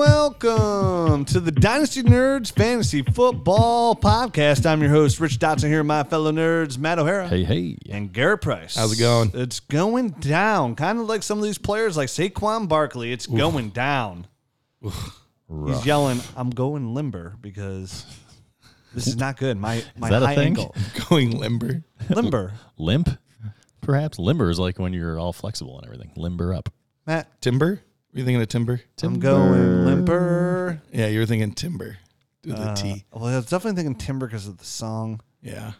welcome to the Dynasty Nerds Fantasy Football Podcast. I'm your host, Rich Dotson, here with my fellow nerds, Matt O'Hara. Hey, hey. And Garrett Price. How's it going? It's going down. Kind of like some of these players, like Saquon Barkley. It's going down. He's yelling, I'm going limber because this is not good. My, my that a high thing? ankle. Going limber. Limber. Limp? Perhaps limber is like when you're all flexible and everything. Limber up. Matt, Timber? Were you thinking of timber? I'm going limber. Yeah, you were thinking timber. Do the Uh, T. well, I was definitely thinking timber because of the song. Yeah.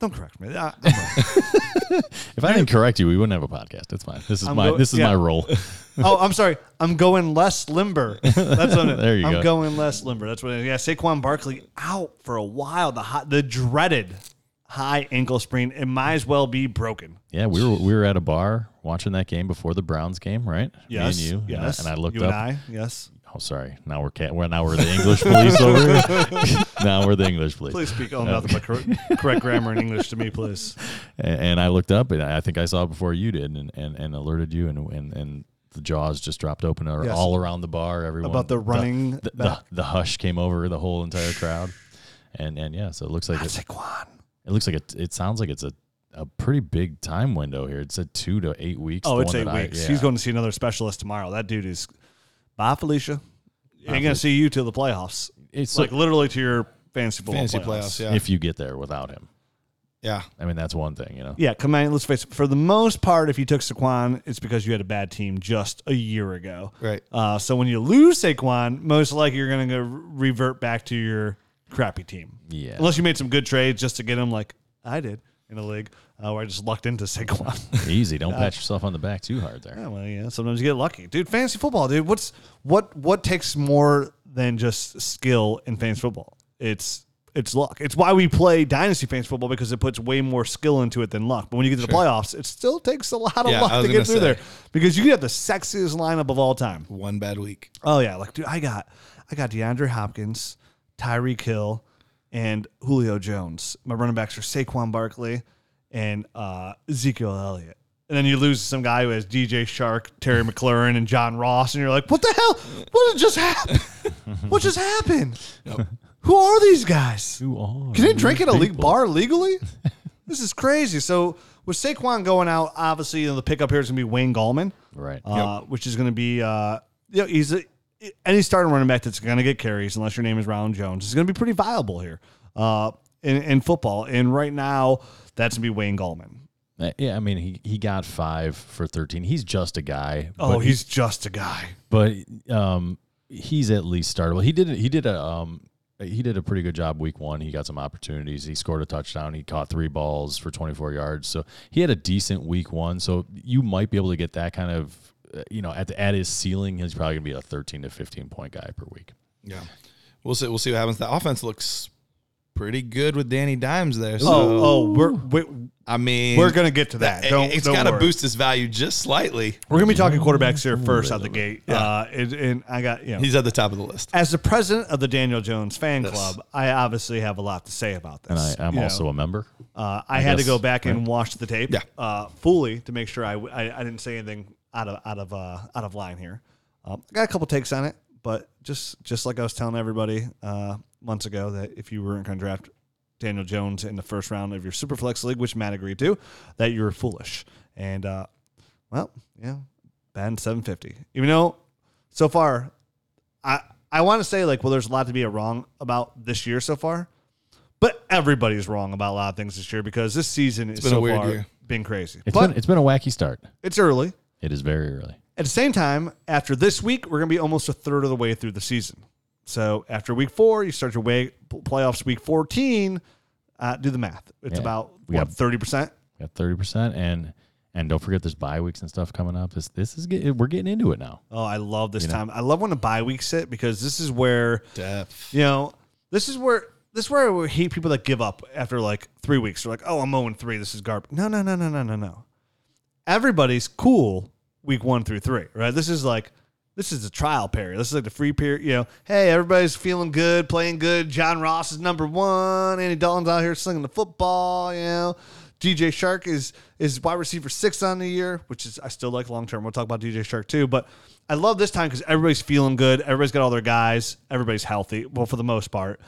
Don't correct me. I- I'm wrong. If I didn't correct you, we wouldn't have a podcast. It's fine. This is I'm my go- this is yeah. my role. oh, I'm sorry. I'm going less limber. That's what it. There you I'm go. going less limber. That's what it is. Yeah, Saquon Barkley out for a while. The hot, the dreaded high ankle sprain. It might as well be broken. Yeah, we were we were at a bar watching that game before the Browns game, right? Yes. Me and you. Yes. And I, and I looked you up. And I. Yes. Oh, sorry. Now we're cat. Well, now we're the English police over here. now we're the English police. Please speak oh, nothing but correct, correct grammar in English to me, please. And, and I looked up, and I think I saw it before you did, and, and, and alerted you, and, and and the jaws just dropped open or Yes. all around the bar. Everyone About the running the, the, back. the hush came over the whole entire crowd, and and yeah, so it looks like it, Saquon. It looks like it. It sounds like it's a, a pretty big time window here. It's a two to eight weeks. Oh, it's eight that I- weeks. yeah. He's going to see another specialist tomorrow. That dude is. Bye, Felicia. Ain't gonna see you till the playoffs. It's like like literally to your fantasy football Fantasy playoffs. playoffs. Yeah. if you get there without him. yeah. I mean, that's one thing, you know. Yeah, come on. Let's face it. For the most part, if you took Saquon, it's because you had a bad team just a year ago. Right. Uh, so when you lose Saquon, most likely you're going to go revert back to your crappy team. Yeah. Unless you made some good trades just to get him, like I did in a league uh, where I just lucked into Saquon. Easy. Don't pat yourself on the back too hard there. yeah, well, yeah. Sometimes you get lucky, dude. Fantasy football, dude. What's what? What takes more than just skill in fantasy football? It's it's luck. It's why we play dynasty fantasy football because it puts way more skill into it than luck. But when you get to the playoffs, it still takes a lot of Yeah, I luck was to get gonna through say. there because you can have the sexiest lineup of all time. One bad week. Oh yeah, like dude, I got I got DeAndre Hopkins, Tyreek Hill, and Julio Jones. My running backs are Saquon Barkley and uh, Ezekiel Elliott. And then you lose some guy who has DJ Chark, Terry McLaurin, and John Ross, and you're like, what the hell? What just happened? what just happened? Who are these guys? Who are Can they drink at a league bar legally? this is crazy. So with Saquon going out, obviously you know, the pickup here is going to be Wayne Gallman Right. uh, which is going to be, uh, you know, he's a, any starting running back that's going to get carries, unless your name is Ronald Jones, is going to be pretty viable here uh, in, in football. And right now, that's going to be Wayne Gallman. Uh, Yeah, I mean, he, he got five for 13. He's just a guy. Oh, but he- he's just a guy. but um, he's at least startable. He did he did a um he did a pretty good job week one. He got some opportunities. He scored a touchdown. He caught three balls for 24 yards. So he had a decent week one. So you might be able to get that kind of you know at the, at his ceiling. He's probably gonna be a 13 to 15 point guy per week. Yeah. We'll see. We'll see what happens. The offense looks pretty good with Danny Dimes there. So, oh, oh, we're we're, I mean, we're going to get to that. it- Don't, it's don't got to boost his value just slightly. We're going to be talking quarterbacks here first out the gate. Uh, and, and I got you know. He's at the top of the list. as the president of the Daniel Jones fan Yes. club, I obviously have a lot to say about And this. I, I'm you know. also a member. Uh, I, had to go back and watch the tape Yeah. uh, fully to make sure I, I, I didn't say anything out of out of uh, out of line here. Um, I got a couple takes on it, but just just like I was telling everybody uh, months ago that if you weren't going to draft Daniel Jones in the first round of your Superflex league, which Matt agreed to, that you were foolish. And uh, well, yeah, bad 750. Even though so far, I I want to say like, well, there's a lot to be wrong about this year so far. But everybody's wrong about a lot of things this year because this season is been so a weird far year. been crazy. It's but been it's been a wacky start. it's early. It is very early. At the same time, after this week, we're going to be almost a third of the way through the season. So after week four, you start your way playoffs. Week fourteen, uh, do the math. It's Yeah. about We what got- thirty percent. Got 30 percent and and don't forget there's bye weeks and stuff coming up. This this is get, we're getting into it now. Oh, I love this You know? time. I love when the bye weeks hit because this is where Depth. you know this is where this is where I hate people that give up after like three weeks. They're like, "Oh, I'm 0 3. This is garbage." No, no, no, no, no, no, no. Everybody's cool week one through three, right? This is like this is a trial period. This is like the free period. You know, hey, everybody's feeling good, playing good. John Ross is number one. Andy Dalton's out here slinging the football. You know, DJ Chark is is wide receiver six on the year, which is I still like long term. We'll talk about DJ Chark too, but I love this time because everybody's feeling good. Everybody's got all their guys. Everybody's healthy. Well, for the most part,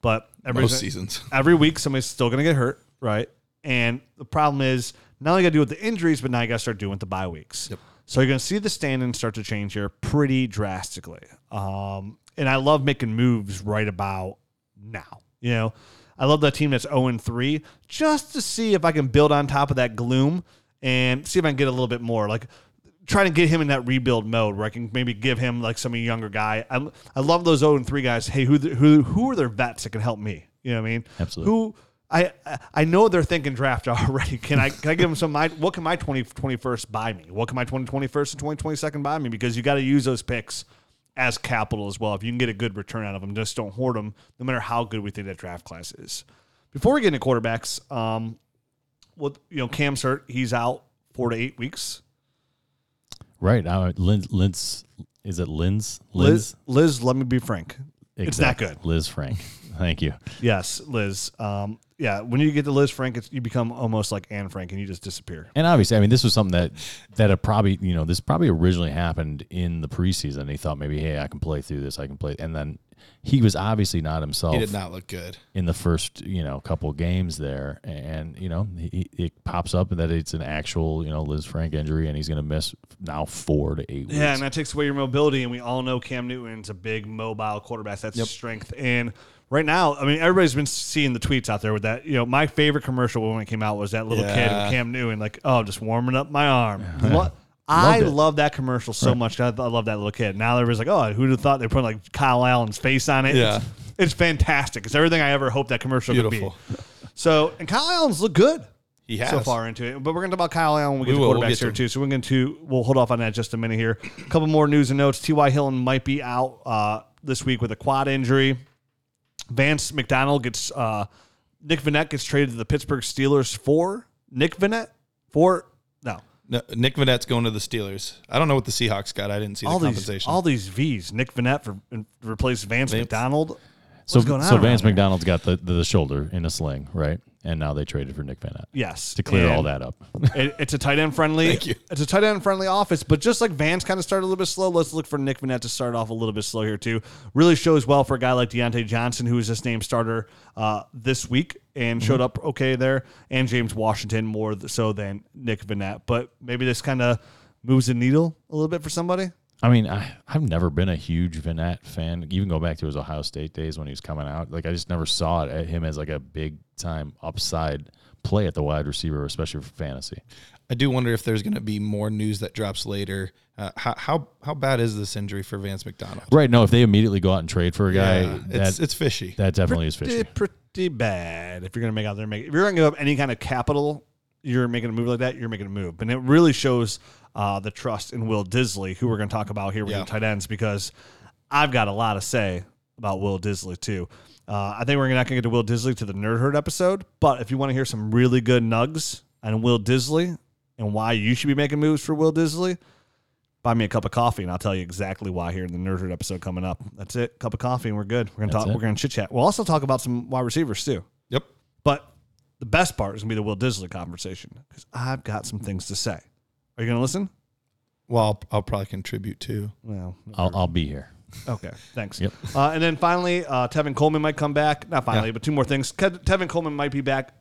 but Most seasons. every week somebody's still going to get hurt, right? And the problem is not only got to deal with the injuries, but now you got to start doing with the bye weeks. So you're going to see the standings start to change here pretty drastically. Um, and I love making moves right about now. You know, I love that team that's 0 and 3 just to see if I can build on top of that gloom and see if I can get a little bit more. Like, trying to get him in that rebuild mode where I can maybe give him like some younger guy. I, I love those 0 and 3 guys. Hey, who who who are their vets that can help me? You know what I mean? Absolutely. Who I I know they're thinking draft already. Can I can I give them some my what can my 20 21st buy me? What can my 20 21st and 2022nd buy me? Because you got to use those picks as capital as well. If you can get a good return out of them, just don't hoard them no matter how good we think that draft class is. Before we get into quarterbacks, um well, you know, Cam's hurt. He's out 4 to 8 weeks. Right. Uh, Lin, Linz, is it Linz? Liz, Liz, let me be frank. It's not Exactly. good. Lisfranc. Thank you. Yes, Liz. Um, yeah, when you get to Lisfranc, it's, you become almost like Anne Frank, and you just disappear. And obviously, I mean, this was something that that had probably, you know, this probably originally happened in the preseason. He thought maybe, hey, I can play through this. I can play, and then he was obviously not himself He did not look good. in the first, you know, couple games there. And you know, he, it pops up that it's an actual, you know, Lisfranc injury, and he's going to miss now four to eight weeks. Yeah, and that takes away your mobility, and we all know Cam Newton's a big mobile quarterback. That's his strength. And right now, I mean, everybody's been seeing the tweets out there with that. You know, my favorite commercial when it came out was that little kid Yeah. with Cam Newton, like, oh, just warming up my arm. Lo- I it. love that commercial so much. I, I love that little kid. Now everybody's like, oh, who'd have thought they put like Kyle Allen's face on it? Yeah. It's, it's fantastic. It's everything I ever hoped that commercial Beautiful. could be. So, and Kyle Allen's look good. He has so far into it. But we're going to talk about Kyle Allen when we get We to will. We'll quarterbacks get to here him. too. So we're going to we'll hold off on that just a minute here. A couple more news and notes. T.Y. Hilton might be out uh, this week with a quad injury. Vance McDonald gets uh, Nick Vannett gets traded to the Pittsburgh Steelers for Nick Vannett for no No, Nick Vannett's going to the Steelers. I don't know what the Seahawks got. I didn't see all the these all these V's. Nick Vannett for replace Vance, Vance. McDonald. So, What's going on so Vance there? McDonald's got the, the shoulder in a sling, right? And now they traded for Nick Vannett Yes, to clear all that up. It, it's a tight end friendly. Thank you. It's a tight end friendly office, but just like Vance kind of started a little bit slow, let's look for Nick Vannett to start off a little bit slow here too. Really shows well for a guy like Diontae Johnson, who was just named starter uh, this week and showed up okay there, and James Washington more so than Nick Vannett. But maybe this kind of moves the needle a little bit for somebody. I mean, I, I've never been a huge Vannett fan. Even go back to his Ohio State days when he was coming out. Like I just never saw it at him as like a big time upside play at the wide receiver, especially for fantasy. I do wonder if there's going to be more news that drops later. Uh, how, how how bad is this injury for Vance McDonald? Right. No, if they immediately go out and trade for a guy, Yeah, that, it's fishy. that definitely is fishy. pretty bad. If you're gonna make out there, make if you're gonna give up any kind of capital, you're making a move like that. You're making a move, and it really shows uh, the trust in Will Dissly, who we're gonna talk about here with Yeah. the tight ends, because I've got a lot to say about Will Dissly too. Uh, I think we're not gonna get to Will Dissly to the Nerd Herd episode, but if you want to hear some really good nugs on Will Dissly and why you should be making moves for Will Dissly. Buy me a cup of coffee, and I'll tell you exactly why here in the Nerd Herd episode coming up. That's it. Cup of coffee, and we're good. We're gonna That's talk. it. We're gonna chit chat. We'll also talk about some wide receivers too. yep. But the best part is gonna be the Will Dissly conversation because I've got some things to say. Are you gonna listen? Well, I'll, I'll probably contribute too. Well, I'll, I'll be here. okay. Thanks. Yep. Uh, and then finally, uh, Tevin Coleman might come back. Not finally, but two more things. Ke- Tevin Coleman might be back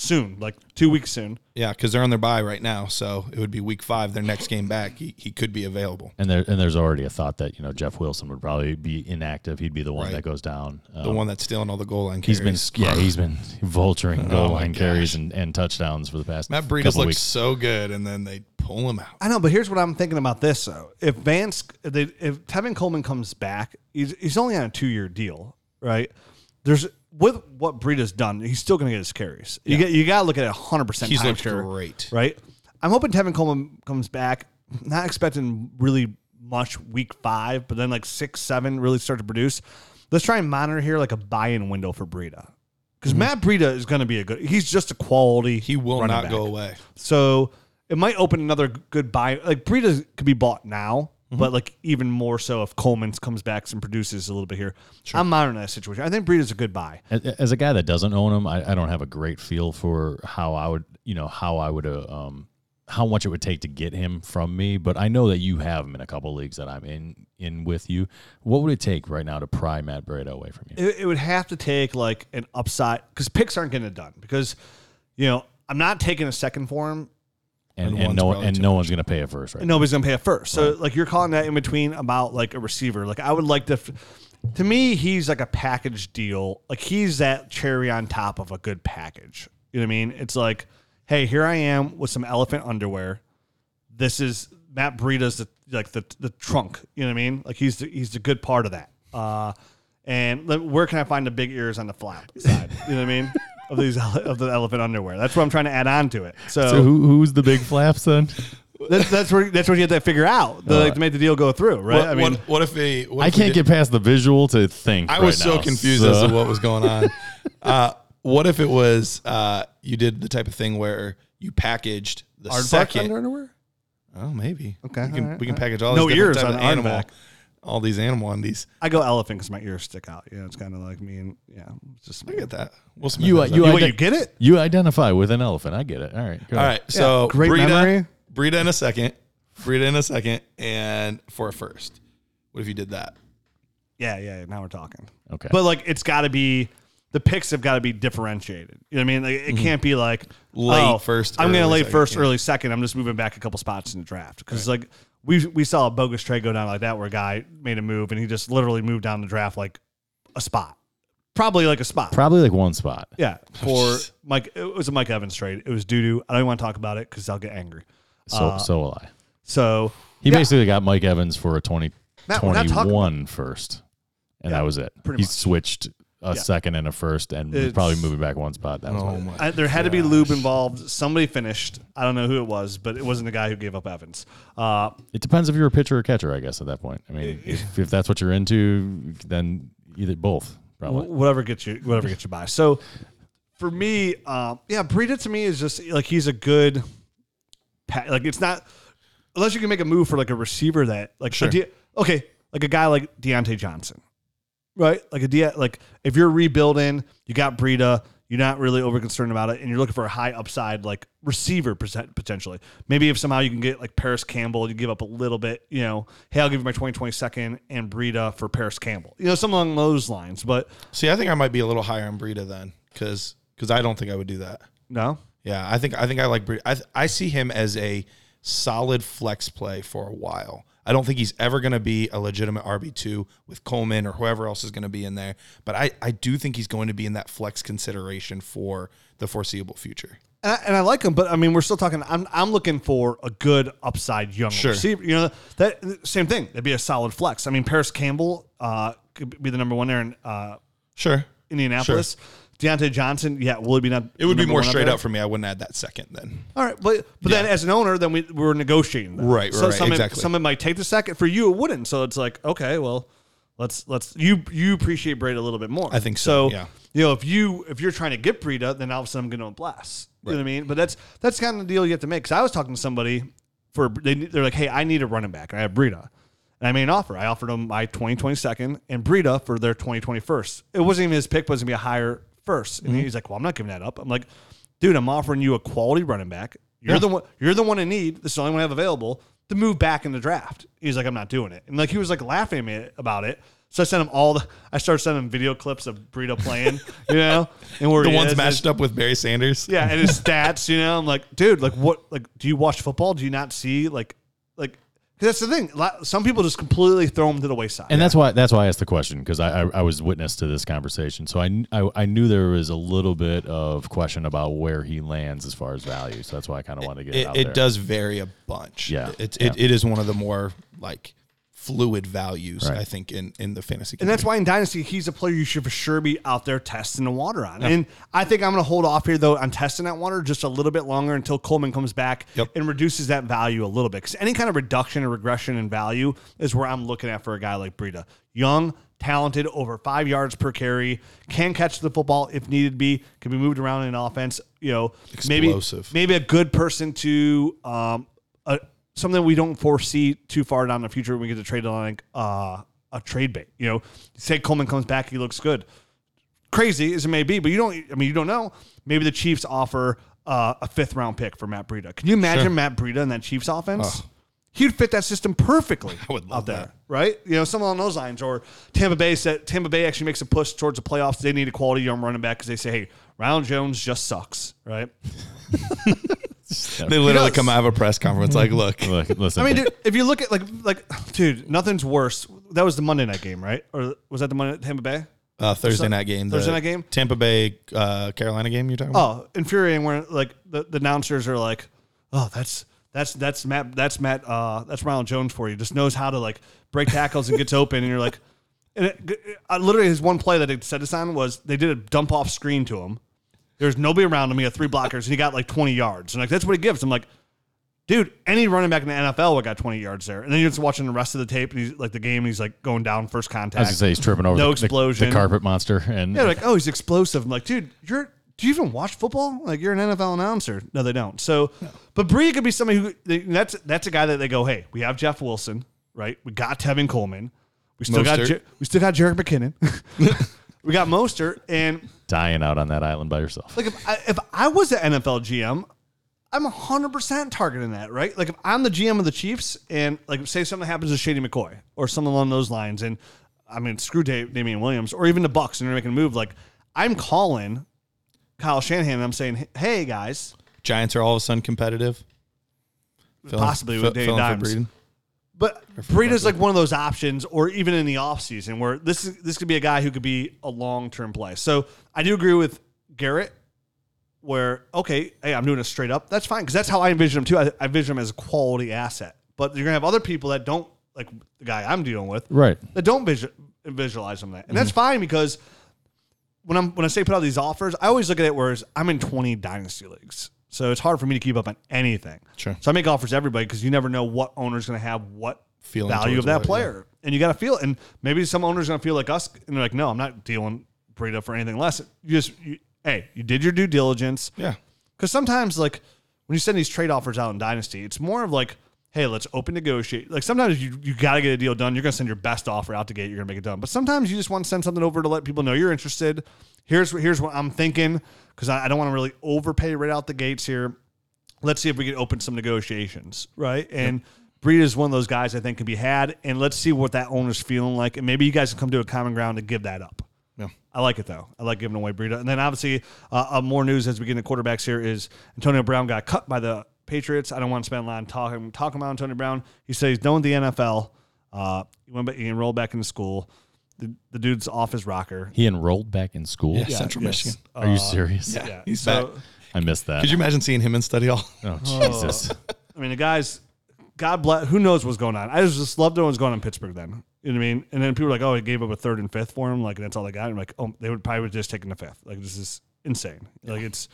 soon, like two weeks soon. Yeah, because they're on their bye right now, so it would be week five. Their next game back, he, he could be available. And there and there's already a thought that you know Jeff Wilson would probably be inactive. He'd be the one Right. that goes down. The Um, one that's stealing all the goal line He's carries. been yeah he's been vulturing goal Oh my line carries and, and touchdowns for the past Matt Breida couple looks weeks. so good, and then they pull him out. I know, but here's what I'm thinking about this though. If Vance, if, they, if Tevin Coleman comes back, he's, he's only on a two year deal, right? There's with what Breida's done, he's still going to get his carries. You get you got to look at it 100 percent He's looked great. right? I'm hoping Tevin Coleman comes back. Not expecting really much week five, but then like six, seven really start to produce. Let's try and monitor here like a buy-in window for Breida. Because Matt Breida is going to be a good. He's just a quality. Mm-hmm. He will running not back. go away. So it might open another good buy. Like Breida could be bought now, Mm-hmm. but like even more so if Coleman comes back and produces a little bit here. I'm monitoring that situation. I think Breida's a good buy. As, as a guy that doesn't own him, I, I don't have a great feel for how I would, you know, how I would, uh, um, how much it would take to get him from me. But I know that you have him in a couple leagues that I'm in in with you. What would it take right now to pry Matt Breida away from you? It, it would have to take like an upside because picks aren't getting it done because you know I'm not taking a second for him. And, And and, no and no one's gonna pay it first, right? and nobody's gonna pay it first. So like you're calling that in between about like a receiver. Like I would like to. To me, he's like a package deal. Like he's that cherry on top of a good package. You know what I mean? It's like, hey, here I am with some elephant underwear. This is Matt Breida's the like the the trunk. You know what I mean? Like he's the, he's the good part of that. Uh, and where can I find the big ears on the flap side? You know what I mean? Of these of the elephant underwear. That's what I'm trying to add on to it. So who, who's the big flaps then? that's, that's where that's what you have to figure out the, like, to make the deal go through, right? What, I mean, what, what if a? What I if can't get past the visual to think. I was right so now. confused So- as to what was going on. uh, what if it was uh, you did the type of thing where you packaged the Aardvark second? underwear. Oh, maybe. Okay, we can, all right, we can package all No these ears on of animal, Aardvark. All these animal undies. I go elephant because my ears stick out. Yeah, it's kind of like me and yeah, it's just I get that. Will Smith You, has that. you, You, what, ide- you get it? you identify with an elephant. I get it. All right. go all ahead. right. So great Breida, memory. Breida in a second. Breida in a second, and for a first. What if you did that? Yeah, yeah. Now we're talking. Okay. But like, it's got to be the picks have got to be differentiated. You know what I mean? Like, it can't be like Mm-hmm. Late oh, first, I'm going to early late second, first, yeah. early second. I'm just moving back a couple spots in the draft because like we we saw a bogus trade go down like that where a guy made a move and he just literally moved down the draft like a spot, probably like a spot. Probably like one spot. Yeah, for Mike, it was a Mike Evans trade. It was doo doo. I don't even want to talk about it because I'll get angry. So uh, so will I. So He yeah, basically got Mike Evans for a 20, Matt, we're not talking 21 first, and Yeah, that was it. He much. switched a Yeah. second and a first, and It's- probably moving back one spot. That was Oh my! I, there had to be lube involved. Somebody finished. I don't know who it was, but it wasn't the guy who gave up Evans. Uh, It depends if you're a pitcher or catcher, I guess. At that point, I mean, if, if that's what you're into, then either both. Probably. whatever gets you, whatever gets you by. So for me, um, yeah, Breida to me is just like he's a good, pa- like it's not unless you can make a move for like a receiver that like Sure. a De- okay, like a guy like Diontae Johnson, right? Like a De- like if you're rebuilding, you got Breida. You're not really over concerned about it, and you're looking for a high upside like receiver percent- potentially. Maybe if somehow you can get like Parris Campbell, you give up a little bit. You know, hey, I'll give you my 2020 second and Breida for Parris Campbell. You know, something along those lines. But See, I think I might be a little higher on Breida then, because I don't think I would do that. no, Yeah, I think I think I like Breida. I I see him as a solid flex play for a while. I don't think he's ever going to be a legitimate RB two with Coleman or whoever else is going to be in there. But I I do think he's going to be in that flex consideration for the foreseeable future. and I, and I like him, but I mean, we're still talking. I'm I'm looking for a good upside young Sure. receiver. You know, that same thing. That'd be a solid flex. I mean, Parris Campbell uh, could be the number one there in uh, Sure, Indianapolis. Diontae Johnson, yeah, will he be not? it would be more one up straight up for me. I wouldn't add that second then. All right, but but then as an owner, then we we're negotiating. That. Right, so right, Someone, exactly. Someone might take the second for you. It wouldn't. So it's like okay, well, let's let's you you appreciate Breida a little bit more. I think so, yeah. You know, if you if you're trying to get Breida, then all of a sudden I'm going to blast. You know what I mean? But that's that's kind of the deal you have to make. Because I was talking to somebody for they they're like, hey, I need a running back. I have Breida. And I made an offer. I offered them my 2020 second and Breida for their 2020 first. It wasn't even his pick, but it was gonna be a higher 1st And mm-hmm. he's like, Well, I'm not giving that up. I'm like, dude, I'm offering you a quality running back. You're the one you're the one in need. This is the only one I have available to move back in the draft. He's like, I'm not doing it. And like he was like laughing at me about it. So I sent him all the I started sending him video clips of Breida playing, you know, and where The ones is, matched up with Barry Sanders. yeah, and his stats, you know, I'm like, dude, like what, like, do you watch football? Do you not see, like, that's the thing. Some people just completely throw them to the wayside. And that's why that's why I asked the question because I, I I was witness to this conversation, so I, I I knew there was a little bit of question about where he lands as far as value. So that's why I kind of wanted to get it, it, out it there. does vary a bunch. Yeah. it's Yeah. It, it is one of the more like fluid values. Right. I think in in the fantasy. And that's why in Dynasty, he's a player you should for sure be out there testing the water on. And I think I'm going to hold off here, though, on testing that water just a little bit longer until Coleman comes back Yep. and reduces that value a little bit. Because any kind of reduction or regression in value is where I'm looking at for a guy like Breida. Young, talented, over five yards per carry, can catch the football if needed be, can be moved around in offense. You know, Explosive. maybe maybe a good person to um, a, something we don't foresee too far down the future when we get to trade on like uh, a trade bait. You know, say Coleman comes back, he looks good. Crazy as it may be, but you don't. I mean, you don't know. Maybe the Chiefs offer uh, a fifth round pick for Matt Breida. Can you imagine Matt Breida in that Chiefs offense? He'd fit that system perfectly I would love out there, that. right? You know, something along those lines. Or Tampa Bay said Tampa Bay actually makes a push towards the playoffs. They need a quality young running back because they say, "Hey, Ronald Jones just sucks," right? They literally come out of a press conference like, look, Look, listen. I mean, dude, if you look at like like, dude, nothing's worse. That was the Monday night game, right? Or was that the Monday Tampa Bay? uh, Thursday night game, Thursday the night game? Tampa Bay, uh, Carolina game. You're talking about? Oh, infuriating. Where like the, the announcers are like, "Oh, that's that's that's Matt that's Matt uh that's Ronald Jones for you. Just knows how to like break tackles and gets open." And you're like, and it, uh, literally his one play that it set us on was they did a dump off screen to him. There's nobody around him. He had three blockers and he got like 20 yards. And like that's what he gives. I'm like, dude, any running back in the NFL would got 20 yards there. And then you're just watching the rest of the tape and he's like the game. And he's like going down first I was contact. gonna say he's tripping over No the, the- explosion. the carpet monster, and Yeah, like, oh, he's explosive. I'm like, dude, you're do you even watch football? Like, you're an NFL announcer. No, they don't. So, but Bree could be somebody who that's that's a guy that they go, hey, we have Jeff Wilson, right? We got Tevin Coleman. We still got Mostert. Jer- we still got Jerick McKinnon. we got Mostert, and dying out on that island by yourself. like if I, if I was an NFL GM, I'm 100% targeting that, right? Like if I'm the GM of the Chiefs and like say something happens to Shady McCoy or something along those lines and I mean screw Dave, Damien Williams or even the Bucs and they're making a move like I'm calling Kyle Shanahan and I'm saying, "Hey guys, Giants are all of a sudden competitive. Filling- Possibly with fill- Dave filling for Dimes. But Breida's like one of those options, or even in the offseason, where this is this could be a guy who could be a long term play. So I do agree with Garrett, where okay, hey, I'm doing it straight up. That's fine because that's how I envision him too. I, I envision him as a quality asset. But you're gonna have other people that don't like the guy I'm dealing with, Right. That don't visu- visualize him that, and that's fine because when I'm when I say put out these offers, I always look at it whereas I'm in 20 dynasty leagues. So it's hard for me to keep up on anything. Sure. So I make offers to everybody because you never know what owner's going to have what Feeling value of that what, player, and you got to feel it. And maybe some owners going to feel like us, and they're like, "No, I'm not dealing Breida for anything less." You just, you, hey, you did your due diligence. Yeah. Because sometimes, like, when you send these trade offers out in Dynasty, it's more of like, hey, let's open negotiate. Like, sometimes you, you got to get a deal done. You're going to send your best offer out to gate. You're going to make it done. But sometimes you just want to send something over to let people know you're interested. Here's, here's what I'm thinking because I, I don't want to really overpay right out the gates here. Let's see if we can open some negotiations, right? And Breida is one of those guys I think can be had. And let's see what that owner's feeling like. And maybe you guys can come to a common ground to give that up. Yeah. I like it though. I like giving away Breida. And then obviously, uh, uh, more news as we get into quarterbacks here is Antonio Brown got cut by the Patriots. I don't want to spend a lot of talking talking about Antonio Brown. He said he's done with the NFL. Uh, he went back, he enrolled back into school. The, the dude's off his rocker. He enrolled back in school. Yeah, Central yes. Michigan. Are you serious? Yeah, Yeah, he's so- back. I missed that. Could you imagine seeing him in study hall? oh Jesus! I mean, the guys, God bless. Who knows what's going on? I just, just loved what was going on in Pittsburgh then. You know what I mean? And then people were like, "Oh, he gave up a third and fifth for him. Like that's all they got." I'm like, "Oh, they would probably would just taken the fifth. Like this is insane. Like it's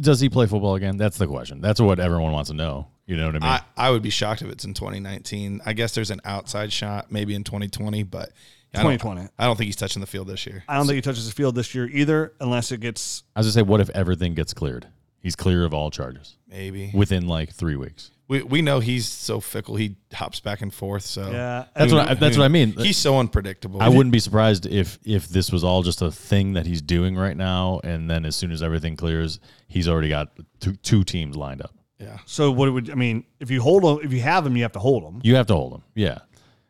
Does he play football again? That's the question. That's what everyone wants to know. You know what I mean? I, I would be shocked if it's in 2019. I guess there's an outside shot maybe in 2020, but I don't- 2020. I don't think he's touching the field this year. I don't think he touches the field this year either, unless it gets I was gonna say, what if everything gets cleared? He's clear of all charges Maybe within like three weeks. we, we know he's so fickle. He hops back and forth. So yeah. That's what I, that's what I mean. he's so unpredictable. I wouldn't be surprised if if this was all just a thing that he's doing right now, and then as soon as everything clears, he's already got two, two teams lined up. Yeah. So what it would I mean? If you hold him, if you have him, you have to hold him. You have to hold him. Yeah,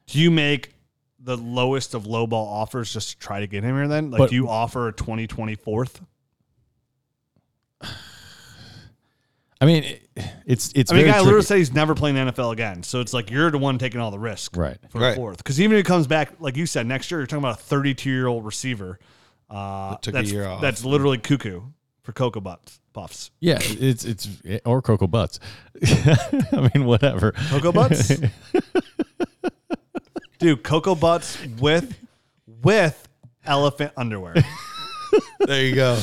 Do you make the lowest of low ball offers just to try to get him here? Then, like, But- do you offer a 2024th? I mean, it, it's it's I mean, the very guy literally tricky. said he's never playing the NFL again. So it's like you're the one taking all the risk, Right. For Right. fourth, because even if he comes back, like you said, next year you're talking about a 32 year old receiver. Uh, That took a that's, year off. That's literally cuckoo for Cocoa Butts puffs. Yeah, it's it's or cocoa butts. I mean, whatever. Cocoa Butts. Dude, Cocoa Butts with with elephant underwear. There you go.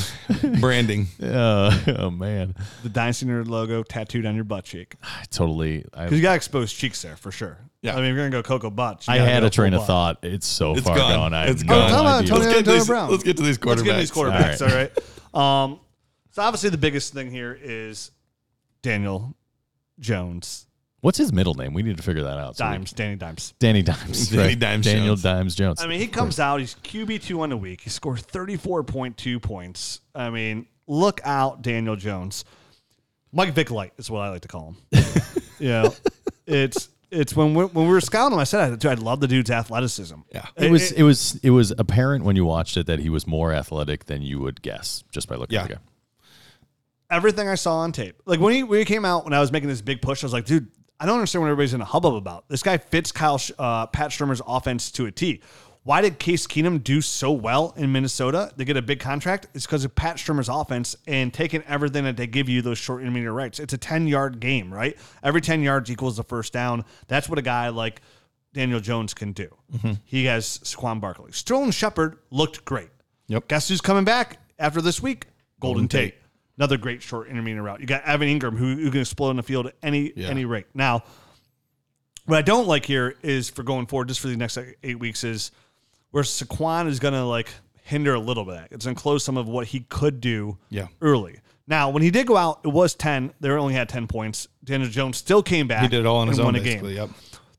Branding. Uh, oh man, The Dynasty Nerd logo tattooed on your butt cheek. I totally. I, Because you got exposed cheeks there for sure. Yeah. I mean, if you're gonna go Cocoa Butts. you I gotta had go a train full of butt. thought. It's so It's far gone. gone. I It's have gone. no Oh, talk about idea. Tony- Let's get, to Antonio these, Brown. let's get to these quarterbacks. Let's get these quarterbacks. All All right. Um, so obviously the biggest thing here is Daniel Jones, What's his middle name? We need to figure that out. so we- Dimes, Danny Dimes. Danny Dimes. Danny right. Dimes Daniel Jones. Dimes Jones. I mean, he comes out. He's QB two on the week. He scores thirty four point two points. I mean, look out, Daniel Jones. Mike Vick Light is what I like to call him. yeah, it's it's when we, when we were scouting him. I said, dude, I love the dude's athleticism. Yeah. it was it was it was apparent when you watched it that he was more athletic than you would guess just by looking Yeah. at the guy. everything I saw on tape. Like when he when he came out when I was making this big push, I was like, dude, I don't understand what everybody's in a hubbub about. This guy fits Kyle uh, Pat Shurmur's offense to a T. Why did Case Keenum do so well in Minnesota? They get a big contract. It's because of Pat Shurmur's offense and taking everything that they give you those short intermediate rights. It's a ten yard game, right? Every ten yards equals the first down. That's what a guy like Daniel Jones can do. He has Saquon Barkley. Sterling Shepard looked great. Yep. Guess who's coming back after this week? Golden, Golden Tate. Tate. Another great short intermediate route. You got Evan Engram who, who can explode in the field at any Yeah. any rate. Now, what I don't like here is for going forward, just for the next eight weeks, is where Saquon is going to like hinder a little bit. It's going to close some of what he could do Yeah. early. Now, when he did go out, it was 10. They only had 10 points. Daniel Jones still came back. He did it all on his own, game. Yep.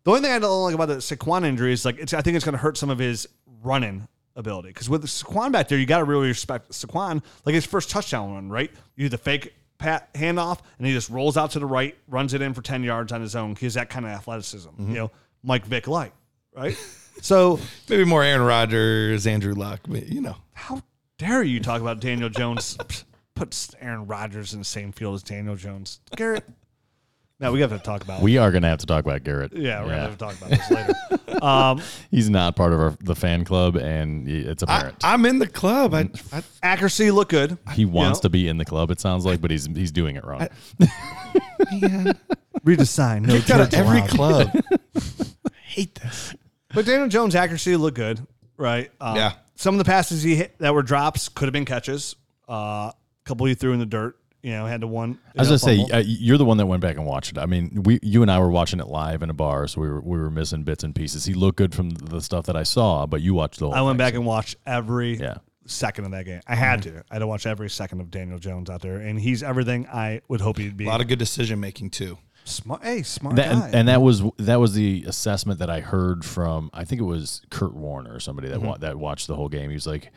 The only thing I don't like about the Saquon injury is like it's. I think it's going to hurt some of his running ability because with the Saquon back there, you got to really respect Saquon. Like his first touchdown run, right? You do the fake pat handoff, and he just rolls out to the right, runs it in for ten yards on his own. He has that kind of athleticism. You mm-hmm. know, Mike Vick light, right? so Maybe more Aaron Rodgers, Andrew Luck, but you know. how dare you talk about Daniel Jones? Put Aaron Rodgers in the same field as Daniel Jones, Garrett. Now we have to talk about. We are going to have to talk about Garrett. yeah, we're gonna have to talk about this later. Um, He's not part of our, the fan club, and it's I, apparent. I'm in the club. I, I, accuracy look good. he wants know? to be in the club. It sounds like, but he's he's doing it wrong. Read the sign. No kicked out of turds every allowed. club. I hate this. But Daniel Jones' accuracy looked good, right? Um, Yeah. Some of the passes he hit that were drops could have been catches. Uh, a couple he threw in the dirt. You know, had to one. I was know, gonna say uh, you're the one that went back and watched it. I mean, we, you and I were watching it live in a bar, so we were we were missing bits and pieces. He looked good from the stuff that I saw, but you watched the whole. I went thing, back so- and watched every Yeah. second of that game. I had to. I had to watch every second of Daniel Jones out there, and he's everything I would hope he'd be. A lot of good decision making too. smart. Hey, smart That, guy. and, and that was that was the assessment that I heard from I think it was Kurt Warner or somebody that wa- that watched the whole game. He was like he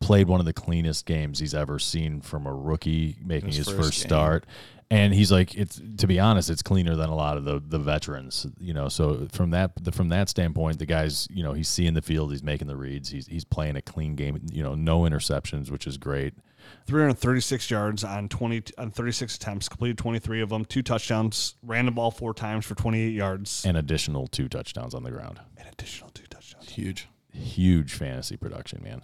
played one of the cleanest games he's ever seen from a rookie making His his, first first, start. And he's like, it's to be honest, it's cleaner than a lot of the the veterans, you know. So from that the, from that standpoint, the guy's you know he's seeing the field, he's making the reads, he's he's playing a clean game, you know, no interceptions, which is great. 336 yards on 20 on 36 attempts, completed 23 of them, two touchdowns, ran the ball four times for 28 yards, An additional two touchdowns on the ground, and additional two touchdowns. Huge. huge fantasy production, man.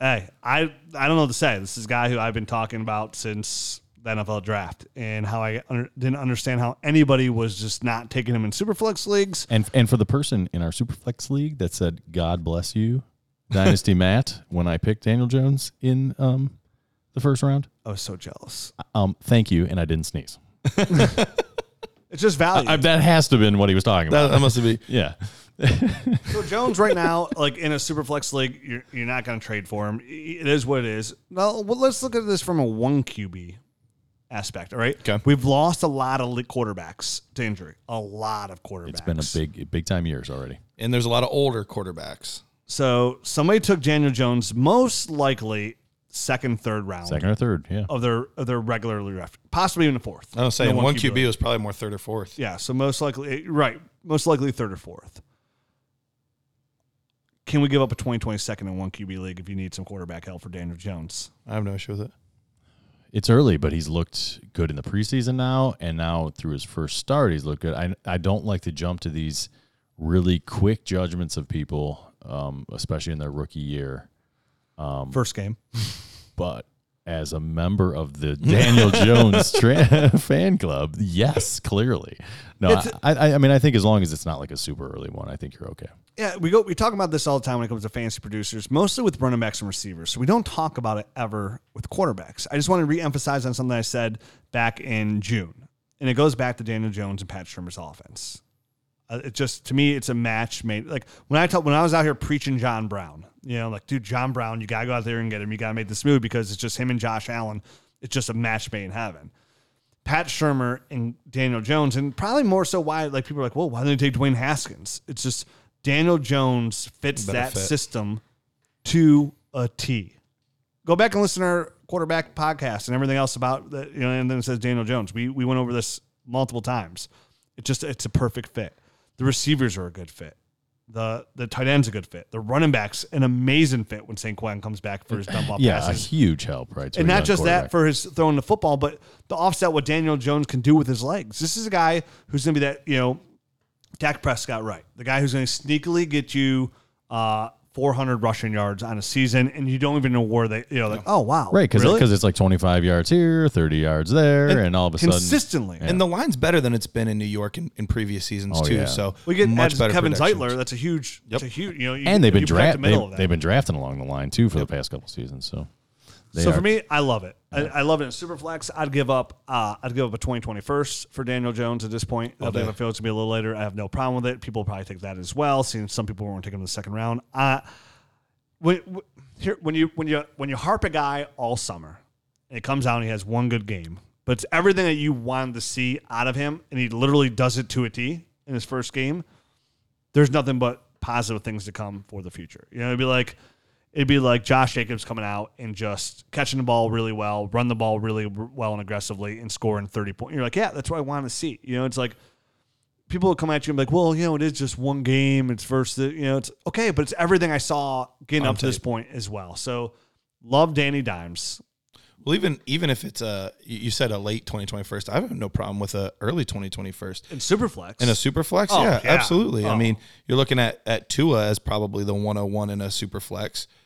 Hey, I I don't know what to say. This is a guy who I've been talking about since the NFL draft, and how I under, didn't understand how anybody was just not taking him in superflex leagues. And and for the person in our Superflex league that said "God bless you," Dynasty Matt, when I picked Daniel Jones in um, the first round, I was so jealous. um, thank you, and I didn't sneeze. It's just value. I, that has to have been what he was talking about. that must be. yeah, so Jones right now, like in a superflex league, you're you're not going to trade for him. It is what it is. Now, well, let's look at this from a one QB aspect. All right, Okay. we've lost a lot of quarterbacks to injury. A lot of quarterbacks. it's been a big big time years already. And there's a lot of older quarterbacks. So somebody took Daniel Jones, most likely second, third round Second or third, yeah. of their of their regularly draft, possibly even a fourth. I was saying No one QB league. was probably more third or fourth. Yeah, so most likely right, most likely third or fourth. Can we give up a 2020 second in one QB league if you need some quarterback help for Daniel Jones? I have no issue with it. It's early, but he's looked good in the preseason now, and now through his first start, he's looked good. I I don't like to jump to these really quick judgments of people, um, especially in their rookie year. First game. But as a member of the Daniel Jones tra- fan club, yes, clearly. No, I, I, I mean, I think as long as it's not like a super early one, I think you're okay. Yeah, we go. We talk about this all the time when it comes to fantasy producers, mostly with running backs and receivers. So we don't talk about it ever with quarterbacks. I just want to re-emphasize on something I said back in June, and it goes back to Daniel Jones and Pat Shurmur's offense. Uh, it just to me, it's a match made. Like when I talk, when I was out here preaching John Brown, you know, like dude, John Brown, you gotta go out there and get him. You gotta make this move because it's just him and Josh Allen. It's just a match made in heaven. Pat Shurmur and Daniel Jones, and probably more so why like people are like, well, why didn't they take Dwayne Haskins? It's just Daniel Jones fits Better that fit. system to a T. Go back and listen to our quarterback podcast and everything else about that, you know, and then it says Daniel Jones. We we went over this multiple times. It's just it's a perfect fit. The receivers are a good fit. The the tight end's a good fit. The running backs an amazing fit when Saquon comes back for his dump off Yeah, a huge help, right? and not just that for his throwing the football, but the offset what Daniel Jones can do with his legs. This is a guy who's going to be that you know, Dak Prescott, right? The guy who's going to sneakily get you uh, 400 rushing yards on a season, and you don't even know where they, you know, like oh wow, right? Because really? it's like 25 yards here, 30 yards there, and, all of a sudden, consistently. And the line's better than it's been in New York in, in previous seasons Oh, too. yeah. So we get much better Kevin. Zeitler. That's a huge, Yep. that's a huge, you know, you, and they've been you dra- the they've, they've been drafting along the line too for the past couple seasons. So, they so are- for me, I love it. I, I love it in Superflex. I'd give up. Uh, I'd give up a 2020 first for Daniel Jones at this point. I day. think if it was to be a little later, I have no problem with it. People will probably take that as well. Seeing some people won't take him in the second round. Uh, when when- here when you when you when you harp a guy all summer, and it comes out and he has one good game, but it's everything that you wanted to see out of him, and he literally does it to a T in his first game. There's nothing but positive things to come for the future. You know, it'd be like it'd be like Josh Jacobs coming out and just catching the ball really well, run the ball really well and aggressively, and scoring 30 points. You're like, yeah, that's what I want to see. You know, it's like people will come at you and be like, well, you know, it is just one game. It's versus, you know, it's okay, but it's everything I saw getting On up to this point as well. So love Danny Dimes. Well, even even if it's a you you said a late 2020 first, I have no problem with a early 2020 first. And Superflex. In a super flex, Oh, yeah, yeah. absolutely. I Oh. mean, you're looking at at Tua as probably the 101 in a super flex. I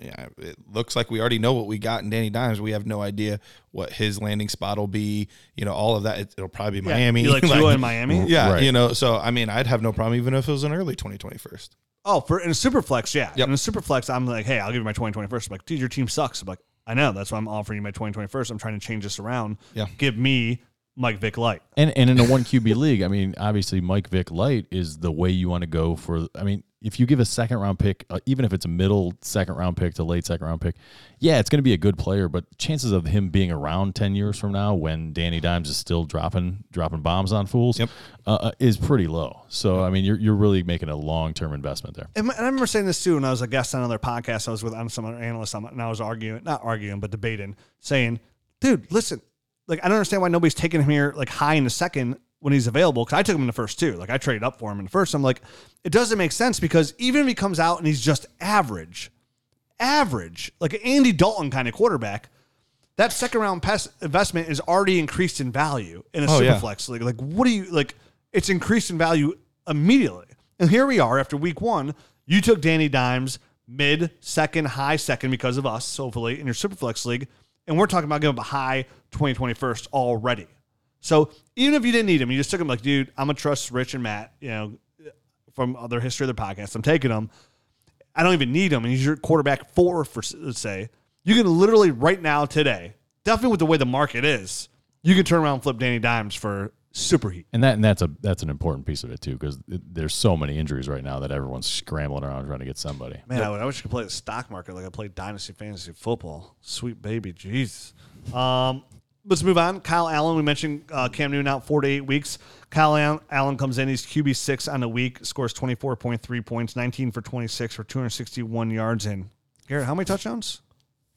yeah, it looks like we already know what we got in Danny Dimes. We have no idea what his landing spot will be. You know, all of that. It, will probably be Yeah, Miami. you like Tua in Miami? Yeah, Right. you know. So I mean, I'd have no problem even if it was an early 2020 first. Oh, for in a super flex, yeah. Yep. In a super flex, I'm like, hey, I'll give you my 2020 first. I'm like, dude, your team sucks. I'm like, I know. That's why I'm offering you my 2020 first. I'm trying to change this around. Yeah. Give me Mike Vick Light. And and in a one QB league, I mean, obviously Mike Vick Light is the way you want to go for. I mean, if you give a second round pick, uh, even if it's a middle second round pick to late second round pick, yeah, it's going to be a good player. But chances of him being around ten years from now, when Danny Dimes is still dropping dropping bombs on fools, Yep. uh, uh, is pretty low. So I mean, you're you're really making a long term investment there. And I remember saying this too when I was a guest on another podcast. I was with on some other analysts, on- and I was arguing, not arguing, but debating, saying, dude, listen, like, I don't understand why nobody's taking him here like high in the second when he's available. Cause I took him in the first too. Like, I traded up for him in the first. I'm like, it doesn't make sense because even if he comes out and he's just average, average, like an Andy Dalton kind of quarterback, that second round pass investment is already increased in value in a Oh, super yeah. flex league. Like, what do you like? It's increased in value immediately. And here we are after week one. You took Danny Dimes mid, second, high second because of us, hopefully, in your super flex league. And we're talking about giving up a high 2020 first already. So even if you didn't need him, you just took him like, dude, I'm gonna trust Rich and Matt, you know, from other history of the podcast. I'm taking them. I don't even need him, and he's your quarterback four for let's say. You can literally right now today, definitely with the way the market is, you can turn around and flip Danny Dimes for super heat. And that and that's a that's an important piece of it too, because there's so many injuries right now that everyone's scrambling around trying to get somebody. Man, I, would, I wish I could play the stock market like I played Dynasty Fantasy Football. Sweet baby, jeez. Um, let's move on. Kyle Allen, we mentioned uh, Cam Newton out four to eight weeks. Kyle Allen, Allen comes in. He's QB six on the week, scores twenty four point three points, nineteen for twenty six for two hundred sixty one yards. And Garrett, how many touchdowns?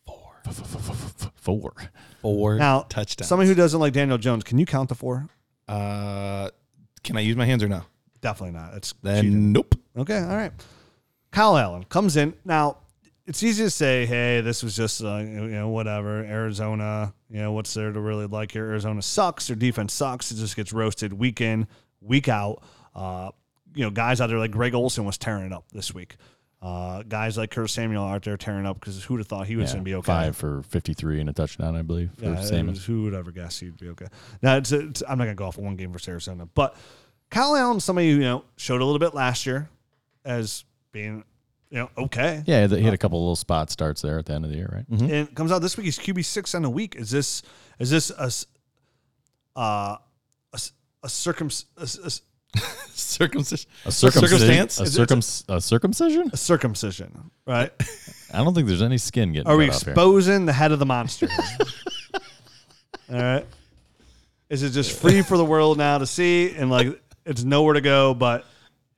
Four. Four Now, touchdowns. Somebody who doesn't like Daniel Jones, can you count the four? uh, can I use my hands or no? Definitely not. It's Then cheating. nope. Okay, all right. Kyle Allen comes in. Now, it's easy to say, hey, this was just, uh, you know, whatever. Arizona, you know, what's there to really like here? Arizona sucks. Their defense sucks. It just gets roasted week in, week out. Uh, you know, guys out there like Greg Olsen was tearing it up this week. Uh, guys like Curtis Samuel out there tearing up because who'd have thought he was Yeah, going to be okay? Five for 53 and a touchdown, I believe, for Yeah, was- who would ever guess he'd be okay? Now, it's, it's, I'm not going to go off one game for Arizona, but Kyle Allen, somebody who you know showed a little bit last year as being you know okay, Yeah, he had a couple little spot starts there at the end of the year, right? and it comes out this week. He's QB six on the week. Is this is this a uh, a, s- a circum a, s- a s- Circumcision. A circumcision, circumstance? A, Is circum, a circumcision? a circumcision, right? I don't think there's any skin getting Are we cut here. exposing the head of the monster? All right. Is it just free for the world now to see and like it's nowhere to go but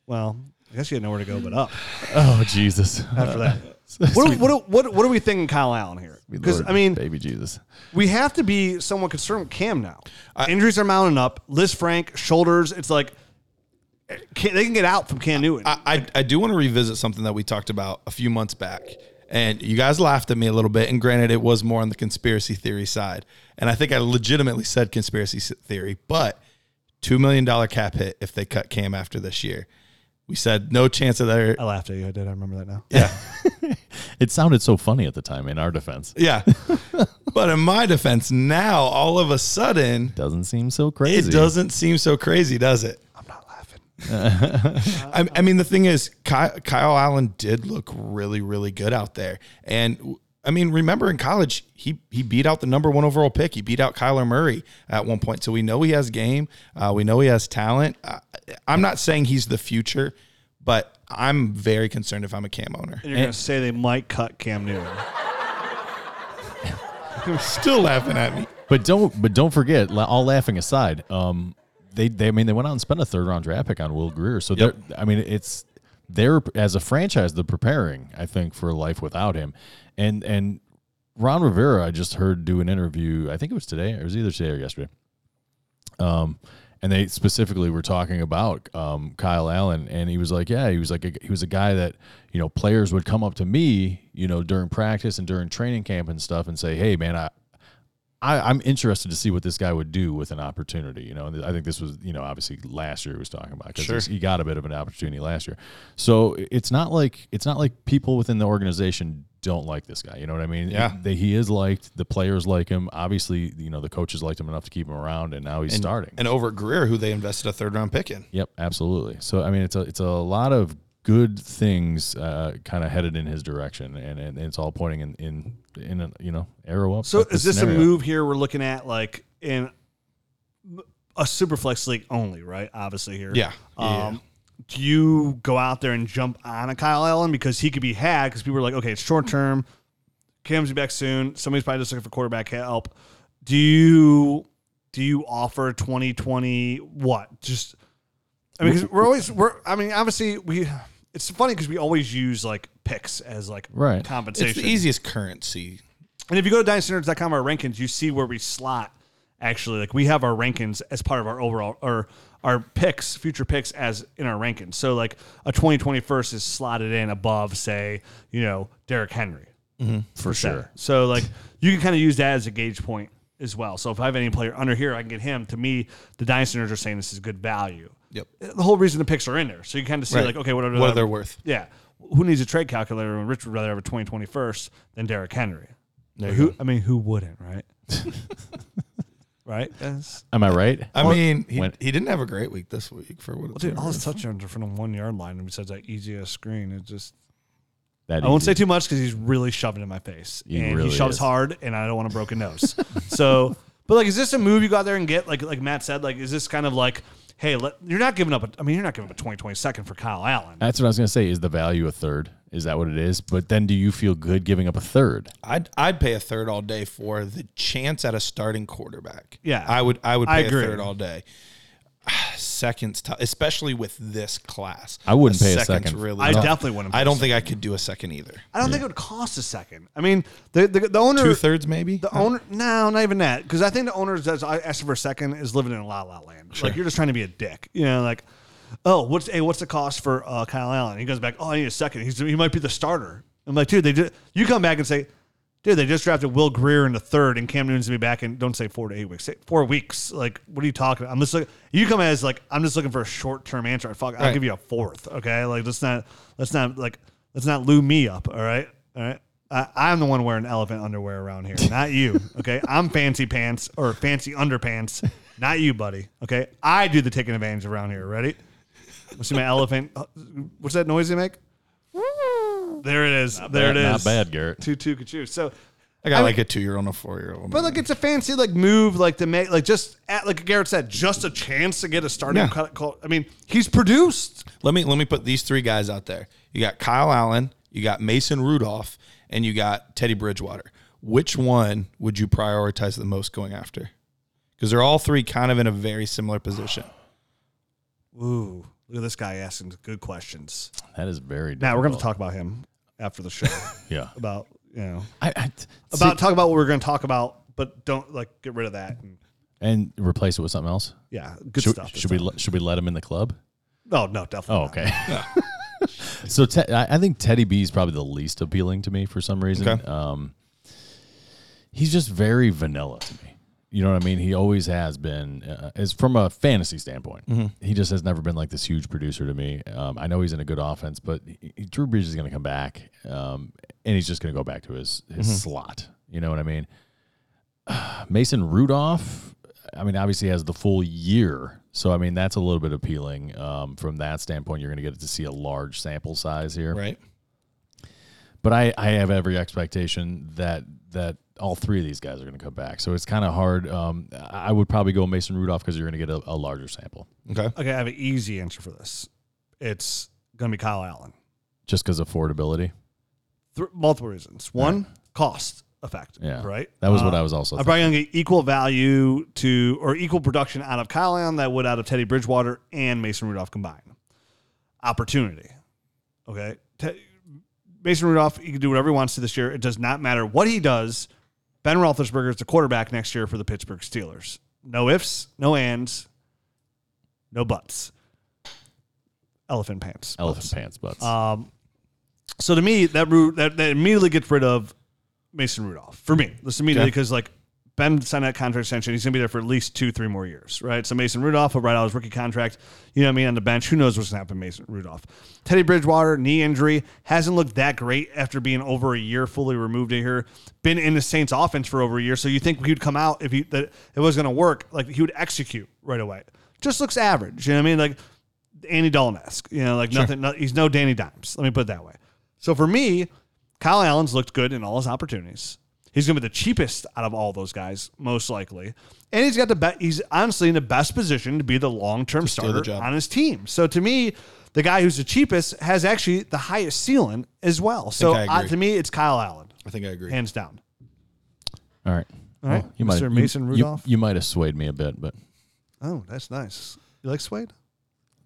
well, I guess you had nowhere to go but up Oh, Jesus. after that. What, what, what, what are we thinking Kyle Allen here? Because Lord, I mean, baby Jesus. we have to be somewhat concerned with Cam now. Injuries are mounting up. Lisfranc shoulders. It's like can, they can get out from Cam Newton. I, I, I do want to revisit something that we talked about a few months back. And you guys laughed at me a little bit. And granted, it was more on the conspiracy theory side. And I think I legitimately said conspiracy theory, but $2 million cap hit if they cut Cam after this year. We said no chance of their. I laughed at you. I did. I remember that now. Yeah. It sounded so funny at the time in our defense. Yeah. but in my defense, now all of a sudden, Doesn't seem so crazy. it doesn't seem so crazy, does it? I'm not laughing. I, I mean, the thing is, Kyle, Kyle Allen did look really, really good out there. And I mean, remember in college, he he beat out the number one overall pick. He beat out Kyler Murray at one point. So we know he has game. Uh, we know he has talent. Uh, I'm not saying he's the future, but I'm very concerned if I'm a Cam owner. And you're going to say they might cut Cam Newton. They're still laughing at me. But don't but don't forget, all laughing aside, um, they they I mean they went out and spent a third round draft pick on Will Grier. So Yep. I mean it's they're as a franchise they're preparing I think for life without him, and and Ron Rivera I just heard do an interview I think it was today it was either today or yesterday. Um, and they specifically were talking about um, Kyle Allen, and he was like, "Yeah, he was like a, he was a guy that you know players would come up to me, you know, during practice and during training camp and stuff, and say, hey, man, I." I, I'm interested to see what this guy would do with an opportunity. You know, and I think this was, you know, obviously last year he was talking about because Sure. he got a bit of an opportunity last year. So it's not like it's not like people within the organization don't like this guy. You know what I mean? Yeah. They, he is liked. The players like him. Obviously, you know, the coaches liked him enough to keep him around, and now he's And, starting. And over at Grier, who they invested a third round pick in. Yep, absolutely. So I mean, it's a it's a lot of good things uh, kind of headed in his direction, and, and it's all pointing in in in a you know arrow up. So type is this scenario. a move here we're looking at like in a super flex league only, right? Obviously here. Yeah. Yeah. Um, do you go out there and jump on a Kyle Allen because he could be had because people are like, okay, it's short term. Cam's be back soon. Somebody's probably just looking for quarterback help. Do you do you offer twenty twenty what? Just I mean, 'cause we're always we're. I mean, obviously we. It's funny because we always use like picks as like Right. compensation. It's the easiest currency. And if you go to dynastynerds.com, our rankings, you see where we slot. Actually, like we have our rankings as part of our overall or our picks, future picks as in our rankings. So like a 2021st is slotted in above, say, you know, Derrick Henry mm-hmm. for sure? So like you can kind of use that as a gauge point as well. So if I have any player under here, I can get him. To me, the dynasty nerds are saying this is good value. Yep. Uh, the whole reason the picks are in there, so you kind of see Right. like, okay, what are, What are they worth? Yeah, who needs a trade calculator when Rich would rather have a 2021st than Derrick Henry? There you who? go. I mean, who wouldn't, right? right? Yes. Am I right? I mean, he, when- he didn't have a great week this week for what Well, it's dude, all worth. his touchdowns are from the one yard line, and besides that easiest screen, it just. That I won't easy. say too much because he's really shoving in my face, He and really he shoves is. hard, and I don't want a broken nose. so, but like, is this a move you go out there and get? Like, like Matt said, like, is this kind of like, hey, let, you're not giving up. A, I mean, you're not giving up a 2020 second for Kyle Allen. That's what I was gonna say. Is the value a third? Is that what it is? But then, do you feel good giving up a third? I'd I'd pay a third all day for the chance at a starting quarterback. Yeah. I would I would I pay agree. a third all day. Seconds, t- especially with this class. I wouldn't pay a second's second. Really, I tough. definitely wouldn't. I don't a think I could do a second either. I don't think it would cost a second. I mean, the the, the owner, Two thirds, maybe. the owner, no, not even that, because I think the owner that's asking for a second is living in a la la land. Like you're just trying to be a dick, you know, like. Oh, what's hey? What's the cost for uh, Kyle Allen? He goes back. Oh, I need a second. He's he might be the starter. I'm like, dude, they just, you come back and say, dude, they just drafted Will Grier in the third, and Cam Newton's gonna be back in. Don't say four to eight weeks. Say four weeks. Like, what are you talking? about? I'm just like, you come as like, I'm just looking for a short term answer. Fuck, I'll Right. give you a fourth. Okay, like let's not let's not like Let's not loo me up. All right. All right. I'm the one wearing elephant underwear around here, not you. Okay. I'm fancy pants or fancy underpants, not you, buddy. Okay. I do the taking advantage around here. Ready? Let's see my elephant. uh, What's that noise they make? There it is. there it is. Not bad, Garrett. Two two kachu. So I got I like a two year old and a four year old. but like it's a fancy like move like to make like just at like Garrett said just a chance to get a starting Yeah. cut. Call, I mean he's produced. let me let me put these three guys out there. You got Kyle Allen, you got Mason Rudolph, and you got Teddy Bridgewater. Which one would you prioritize the most going after? Because they're all three kind of in a very similar position. Ooh, look at this guy asking good questions. That is very. Now we're going to talk about him after the show Yeah. about you know I, I, about talk about what we're going to talk about, but don't like get rid of that. And, and replace it with something else. yeah, good Should, stuff. should we let- should we let him in the club? Oh no, definitely. Oh, not. okay. so Te- I I think Teddy B is probably the least appealing to me for some reason. Okay. Um, he's just very vanilla to me. You know what I mean? He always has been, uh, as from a fantasy standpoint. He just has never been like this huge producer to me. Um, I know he's in a good offense, but he, he- Drew Brees is going to come back, um, and he's just going to go back to his his slot. You know what I mean? Mason Rudolph, I mean, obviously has the full year. So, I mean, that's a little bit appealing um, from that standpoint. You're going to get to see a large sample size here. Right. But I, I have every expectation that that all three of these guys are going to come back. So it's kind of hard. Um, I would probably go Mason Rudolph because you're going to get a, a larger sample Okay. Okay, I have an easy answer for this. It's going to be Kyle Allen. just because affordability. Th- multiple reasons. One, cost effect. Yeah. Right. That was what Uh, I was also I'm probably going to get equal value to or equal production out of Kyle Allen that would out of Teddy Bridgewater and Mason Rudolph combined. Opportunity. Okay. Te- Mason Rudolph, he can do whatever he wants to this year. It does not matter what he does. Ben Roethlisberger is the quarterback next year for the Pittsburgh Steelers. No ifs, no ands, no buts. Elephant pants. elephant butts. pants butts. Um, so to me, that root that, that immediately gets rid of Mason Rudolph for me. This immediately Okay. because like Ben signed that contract extension, he's gonna be there for at least two, three more years, right? So Mason Rudolph will write out his rookie contract. You know what I mean on the bench. Who knows what's happen, to Mason Rudolph? Teddy Bridgewater knee injury hasn't looked that great after being over a year fully removed here. Been in the Saints offense for over a year, so you think he would come out if he that it was gonna work, like he would execute right away. Just looks average. You know what I mean? Like Andy Dalton esque. You know, like nothing. No, he's no Danny Dimes. Let me put it that way. So for me, Kyle Allen's looked good in all his opportunities. He's going to be the cheapest out of all those guys, most likely, and he's got the best. He's honestly in the best position to be the long term steal starter job. on his team. So to me, the guy who's the cheapest has actually the highest ceiling as well. So I uh, agree. to me, it's Kyle Allen, I think I agree. hands down. all right. All right, Well, you might Mr. you- Mason you- Rudolph. You, might have swayed me a bit, but Oh, that's nice. You like suede?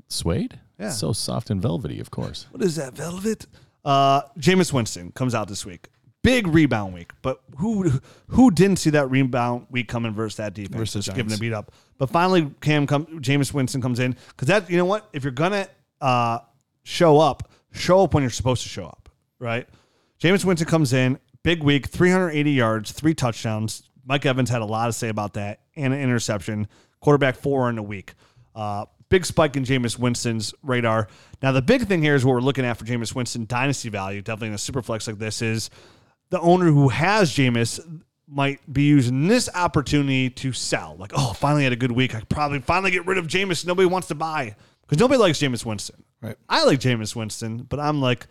Suede? Yeah. So soft and velvety, of course. What is that, Velvet? Uh, Jameis Winston comes out this week. Big rebound week, but who who didn't see that rebound week coming versus that defense? Versus Just giving a beat up. But finally, Cam come, Jameis Winston comes in because that you know what? If you're gonna uh, show up, show up when you're supposed to show up, right? Jameis Winston comes in, big week, 380 yards, three touchdowns. Mike Evans had a lot to say about that, and an interception. Quarterback four in a week. Uh, big spike in Jameis Winston's radar. Now, the big thing here is what we're looking at for Jameis Winston dynasty value, definitely in a super flex like this, is the owner who has Jameis might be using this opportunity to sell. Like, oh, finally had a good week. I could probably finally get rid of Jameis. Nobody wants to buy because nobody likes Jameis Winston. Right. I like Jameis Winston, but I'm like,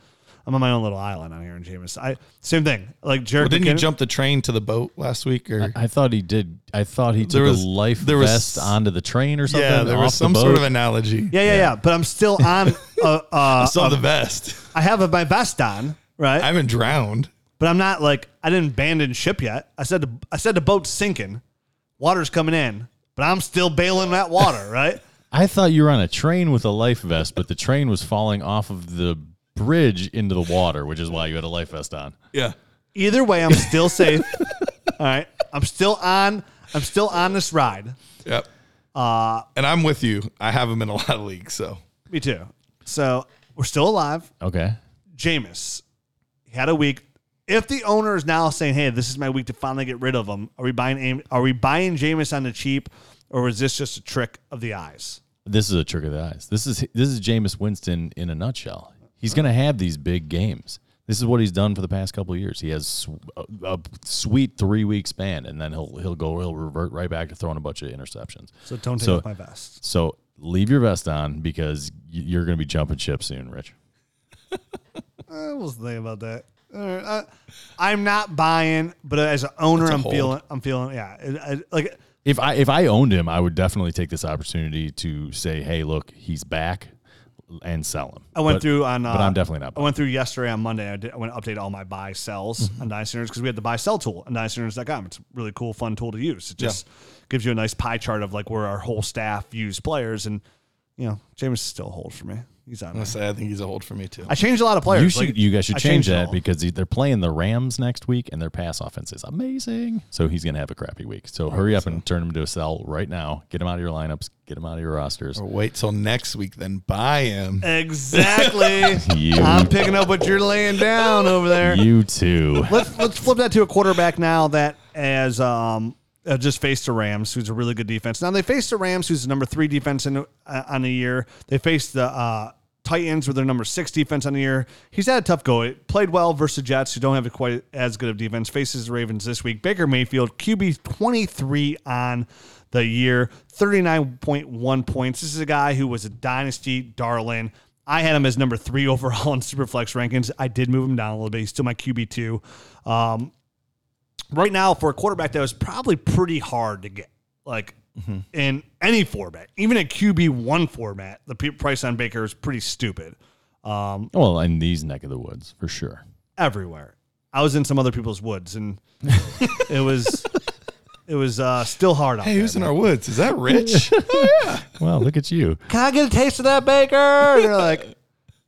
I'm on my own little island out here in Jameis. I same thing. Like Jared. Well, didn't you jump the train to the boat last week? Or I thought he did. I thought he took was- a life there was- vest onto the train or something. yeah, there was off the some sort of analogy. Yeah, yeah, yeah. But I'm still on. Uh, uh, I saw uh, the vest. I have my vest on, right? I haven't drowned. But I'm not like I didn't abandon ship yet. I said the, I said the boat's sinking, water's coming in, but I'm still bailing that water, right? I thought you were on a train with a life vest, but the train was falling off of the bridge into the water, which is why you had a life vest on. Yeah. Either way, I'm still safe. All right, I'm still on. I'm still on this ride. Yep. Uh, and I'm with you. I have him in a lot of leagues. So Me too. So we're still alive. Okay. Jameis he had a week. If the owner is now saying, "Hey, this is my week to finally get rid of him," are we buying? Are we buying Jameis on the cheap, or is this just a trick of the eyes? This is a trick of the eyes. This is this is Jameis Winston in a nutshell. He's going to have these big games. This is what he's done for the past couple of years. He has a, a sweet three week span, and then he'll he'll go he'll revert right back to throwing a bunch of interceptions. So don't take So- off my vest. So leave your vest on because you're going to be jumping ship soon, Rich. I was thinking about that. I, I'm not buying, but as an owner, I'm hold. feeling. I'm feeling. Yeah, I- like If I if I owned him, I would definitely take this opportunity to say, "Hey, look, he's back," and sell him. I went But- through on. Uh, but I'm definitely not I went through yesterday on Monday. I, did, I went to update all my buy sells Mm-hmm. on Dynasty because we had the buy sell tool on DynastyNerds.com. It's a really cool, fun tool to use. It just gives you a nice pie chart of like where our whole staff use players, and you know, Jameis is still a hold for me. He's on. I'm gonna say I think he's a hold for me too. I changed a lot of players. You should, Like, you guys should I change changed it that all. because they're playing the Rams next week, and their pass offense is amazing. So he's going to have a crappy week. So hurry up and turn him to a sell right now. Get him out of your lineups. Get him out of your rosters. Or wait till next week, then buy him. exactly. You, I'm picking up what you're laying down over there. you too. let's let's flip that to a quarterback now that as um uh, just faced the Rams, who's a really good defense. Now they faced the Rams, who's the number three defense in uh, on the year. They faced the uh, Titans, with their number six defense on the year. He's had a tough go. It played well versus the Jets, who don't have quite as good of defense. Faces the Ravens this week. Baker Mayfield, QB twenty three on the year, thirty nine point one points. This is a guy who was a dynasty darling. I had him as number three overall in Superflex rankings. I did move him down a little bit. He's still my QB two. Um, right now, for a quarterback, that was probably pretty hard to get. Like in any format, even a QB one format, the price on Baker is pretty stupid. Um, Well, in these neck of the woods, for sure. everywhere. I was in some other people's woods, and it was it was uh, still hard out Hey, there. who's in our woods? Is that Rich? oh, yeah. Well, look at you. Can I get a taste of that, Baker? And they're like,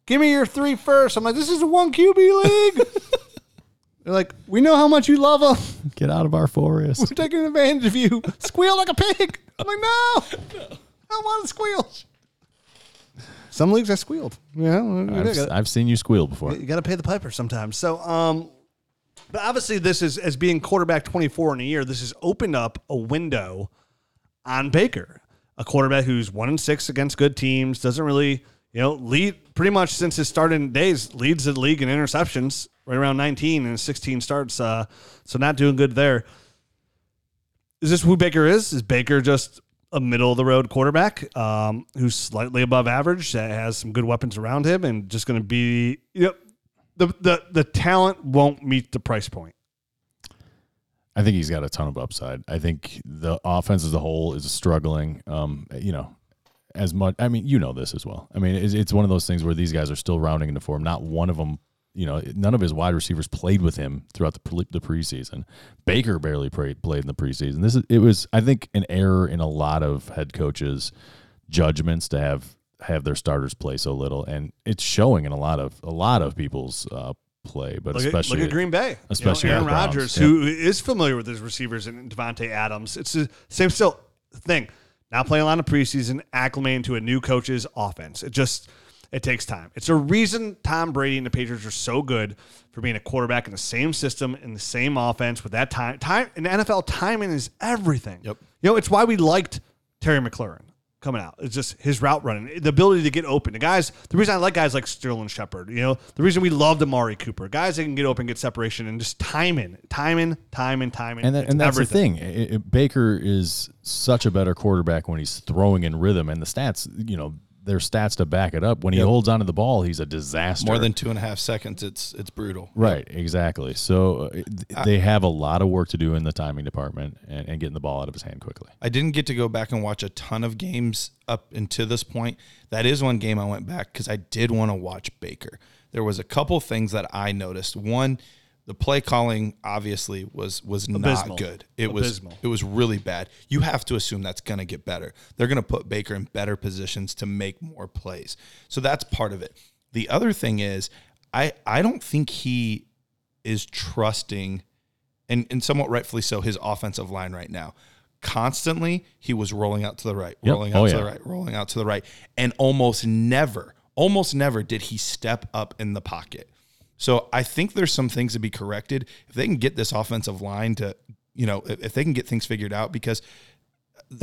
give me your three first. I'm like, this is a one QB league. They're like, we know how much you love them. Get out of our forest. We're taking advantage of you. Squeal like a pig. I'm like, no, I don't want to squeal. Some leagues I squealed. Yeah, I've, I've seen you squeal before. you got to pay the piper sometimes. So, um, but obviously, this is as being quarterback 24 in a year. This has opened up a window on Baker, a quarterback who's one and six against good teams, doesn't really, you know, lead pretty much since his starting days, leads the league in interceptions, right around 19 and 16 starts. Uh, so not doing good there. Is this who Baker is? Is Baker just a middle of the road quarterback um, who's slightly above average that has some good weapons around him and just going to be, you know, the, the the talent won't meet the price point. I think he's got a ton of upside. I think the offense as a whole is struggling. Um, you know, as much. I mean, you know this as well. I mean, it's, it's one of those things where these guys are still rounding into form. Not one of them. You know, none of his wide receivers played with him throughout the pre- the preseason. Baker barely played played in the preseason. This is it was I think an error in a lot of head coaches' judgments to have have their starters play so little, and it's showing in a lot of a lot of people's uh, play, but Look at, especially look at Green Bay, especially you know, Aaron Rodgers, Yep. who is familiar with his receivers and Davante Adams. It's the same still thing. Now playing a lot of preseason, acclimating to a new coach's offense. It just it takes time. It's a reason Tom Brady and the Patriots are so good for being a quarterback in the same system in the same offense with that time. Time in the NFL, timing is everything. Yep. You know, it's why we liked Terry McLaurin coming out. It's just his route running, the ability to get open. The guys, the reason I like guys like Sterling Shepard, you know, the reason we loved Amari Cooper, guys that can get open, get separation, and just timing, timing, timing, timing. And, that, and that's everything. the thing. It- it- Baker is such a better quarterback when he's throwing in rhythm, and the stats, you know, their stats to back it up. When he holds onto the ball, he's a disaster. More than two and a half seconds. It's it's brutal. right, exactly. So uh, th- they have a lot of work to do in the timing department and, and getting the ball out of his hand quickly. I didn't get to go back and watch a ton of games up until this point. That is one game I went back because I did want to watch Baker. There was a couple things that I noticed. One, the play calling obviously was was Abysmal. not good. It Abysmal. was it was really bad. You have to assume that's going to get better. They're going to put Baker in better positions to make more plays. So that's part of it. The other thing is I I don't think he is trusting and, and somewhat rightfully so, his offensive line right now. Constantly, he was rolling out to the right, Yep. rolling out Oh, to yeah. the right, rolling out to the right. And almost never, almost never did he step up in the pocket. So I think there's some things to be corrected. If they can get this offensive line to, you know, if if they can get things figured out, because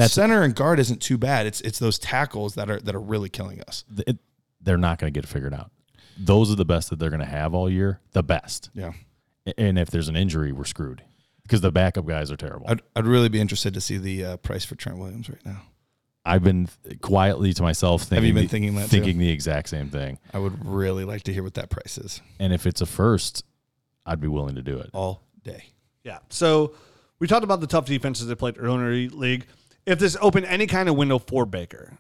center and guard isn't too bad. It's it's those tackles that are that are really killing us. It- they're not going to get it figured out. those are the best that they're going to have all year. The best. Yeah. And if there's an injury, we're screwed because the backup guys are terrible. I'd, I'd really be interested to see the uh, price for Trent Williams right now. I've been th- quietly to myself thinking, you been the- thinking that too? thinking the exact same thing. I would really like to hear what that price is And if it's a first, I'd be willing to do it. all day. Yeah. So we talked about the tough defenses they played earlier in the league. If this opened any kind of window for Baker,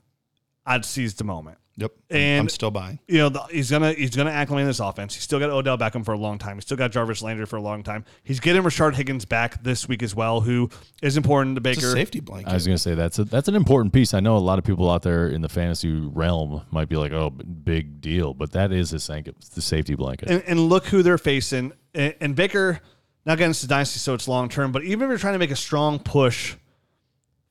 I'd seize the moment. Yep. And- I'm still buying. You know, the, he's gonna he's gonna acclimate this offense. He's still got Odell Beckham for a long time. He's still got Jarvis Landry for a long time. He's getting Rashard Higgins back this week as well, who is important to It's a Baker. safety blanket. I was going to say that's a, that's an important piece. I know a lot of people out there in the fantasy realm might be like, "Oh, big deal," but that is his the safety blanket. and, and look who they're facing. And, and Baker, now again, it's a dynasty, so it's long term. But even if you're trying to make a strong push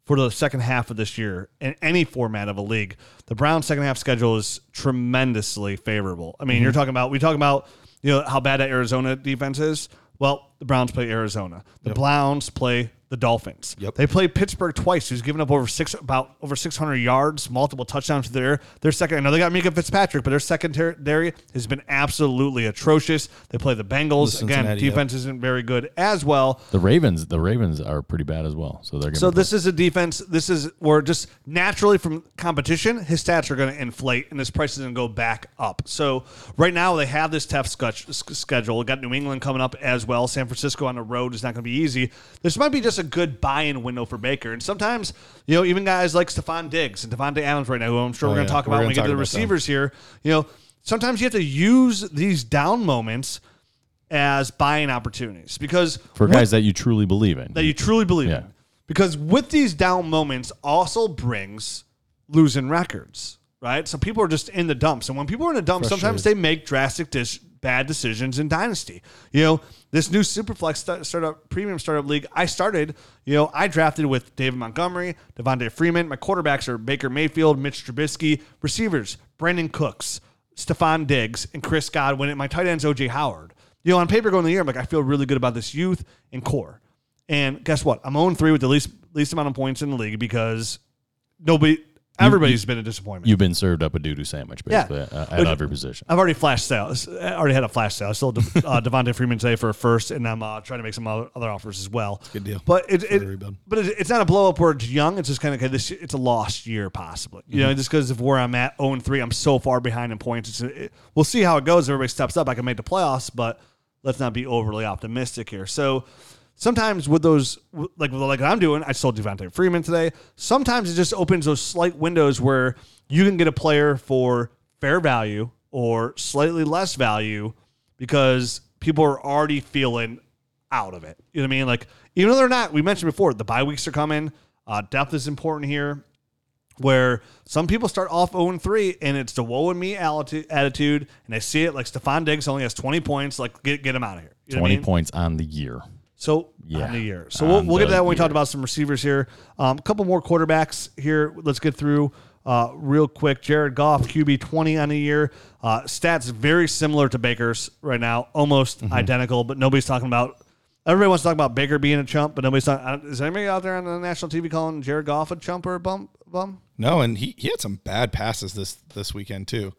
for the second half of this year in any format of a league, the Browns' second half schedule is tremendously favorable. I mean, Mm-hmm. you're talking about we talk about you know how bad that Arizona defense is. Well, the Browns play Arizona. The Browns play the Dolphins. Yep. They played Pittsburgh twice, who's given up over six about over 600 yards, multiple touchdowns there. Their second, I know they got Minkah Fitzpatrick, but their secondary has been absolutely atrocious. They play the Bengals The again. Cincinnati, yep. Defense isn't very good as well. the Ravens, the Ravens are pretty bad as well. So they're So this is a defense. This is where just naturally from competition, his stats are going to inflate, and his price is going to go back up. So right now they have this tough schedule. Got New England coming up as well. San Francisco on the road is not going to be easy. This might be just a good buy-in window for Baker. And sometimes you know even guys like Stefon Diggs and Davante Adams right now, who I'm sure Oh, we're going to yeah. talk We're about when we get to the about them. receivers here. You know sometimes you have to use these down moments as buying opportunities because for with- guys that you truly believe in. that you truly believe Yeah. in. Because with these down moments also brings losing records, right? So people are just in the dumps. And when people are in the dumps, sometimes they make drastic dis- bad decisions in Dynasty. You know, this new Superflex sta- startup, premium startup league, I started, you know, I drafted with David Montgomery, Devonta Freeman. My quarterbacks are Baker Mayfield, Mitch Trubisky. Receivers, Brandin Cooks, Stefon Diggs, and Chris Godwin. And my tight end's OJ Howard. You know, on paper going in the year, I'm like, I feel really good about this youth and core. And guess what? I'm 0 3 with the least least amount of points in the league because nobody, everybody's been a disappointment. You've been served up a doo doo sandwich Yeah. basically at, But- at every position. I've already flashed sales. I already had a flash sale. I sold have uh, Devonta Freeman today for a first, and I'm uh, trying to make some other, other offers as well. Good deal. But it, the it but it, it's not a blow up where it's young. It's just kind of okay, this. It's a lost year possibly. You Mm-hmm. know, just because of where I'm at, 0 3, I'm so far behind in points. It's it, we'll see how it goes. Everybody steps up. I can make the playoffs, but let's not be overly optimistic here. So. Sometimes with those, like like I'm doing, I sold Devonta Freeman today. Sometimes it just opens those slight windows where you can get a player for fair value or slightly less value because people are already feeling out of it. You know what I mean? Like, even though they're not, we mentioned before, the bye weeks are coming. Uh, depth is important here, where some people start off 0 3 and it's the woe and me attitude, and I see it like Stefon Diggs only has 20 points. Like, get, get him out of here. You know what I Twenty mean? poents on the year. So Yeah, on the year. So we'll, we'll get to that when we year. talk about some receivers here. Um, a couple more quarterbacks here. Let's get through uh, real quick. Jared Goff, QB twenty on the year. Uh, stats very similar to Baker's right now, almost Mm-hmm. identical. But nobody's talking about. Everybody wants to talk about Baker being a chump, but nobody's talking. Is anybody out there on the national TV calling Jared Goff a chump or a bum? Bum? No, and he, he had some bad passes this this weekend too.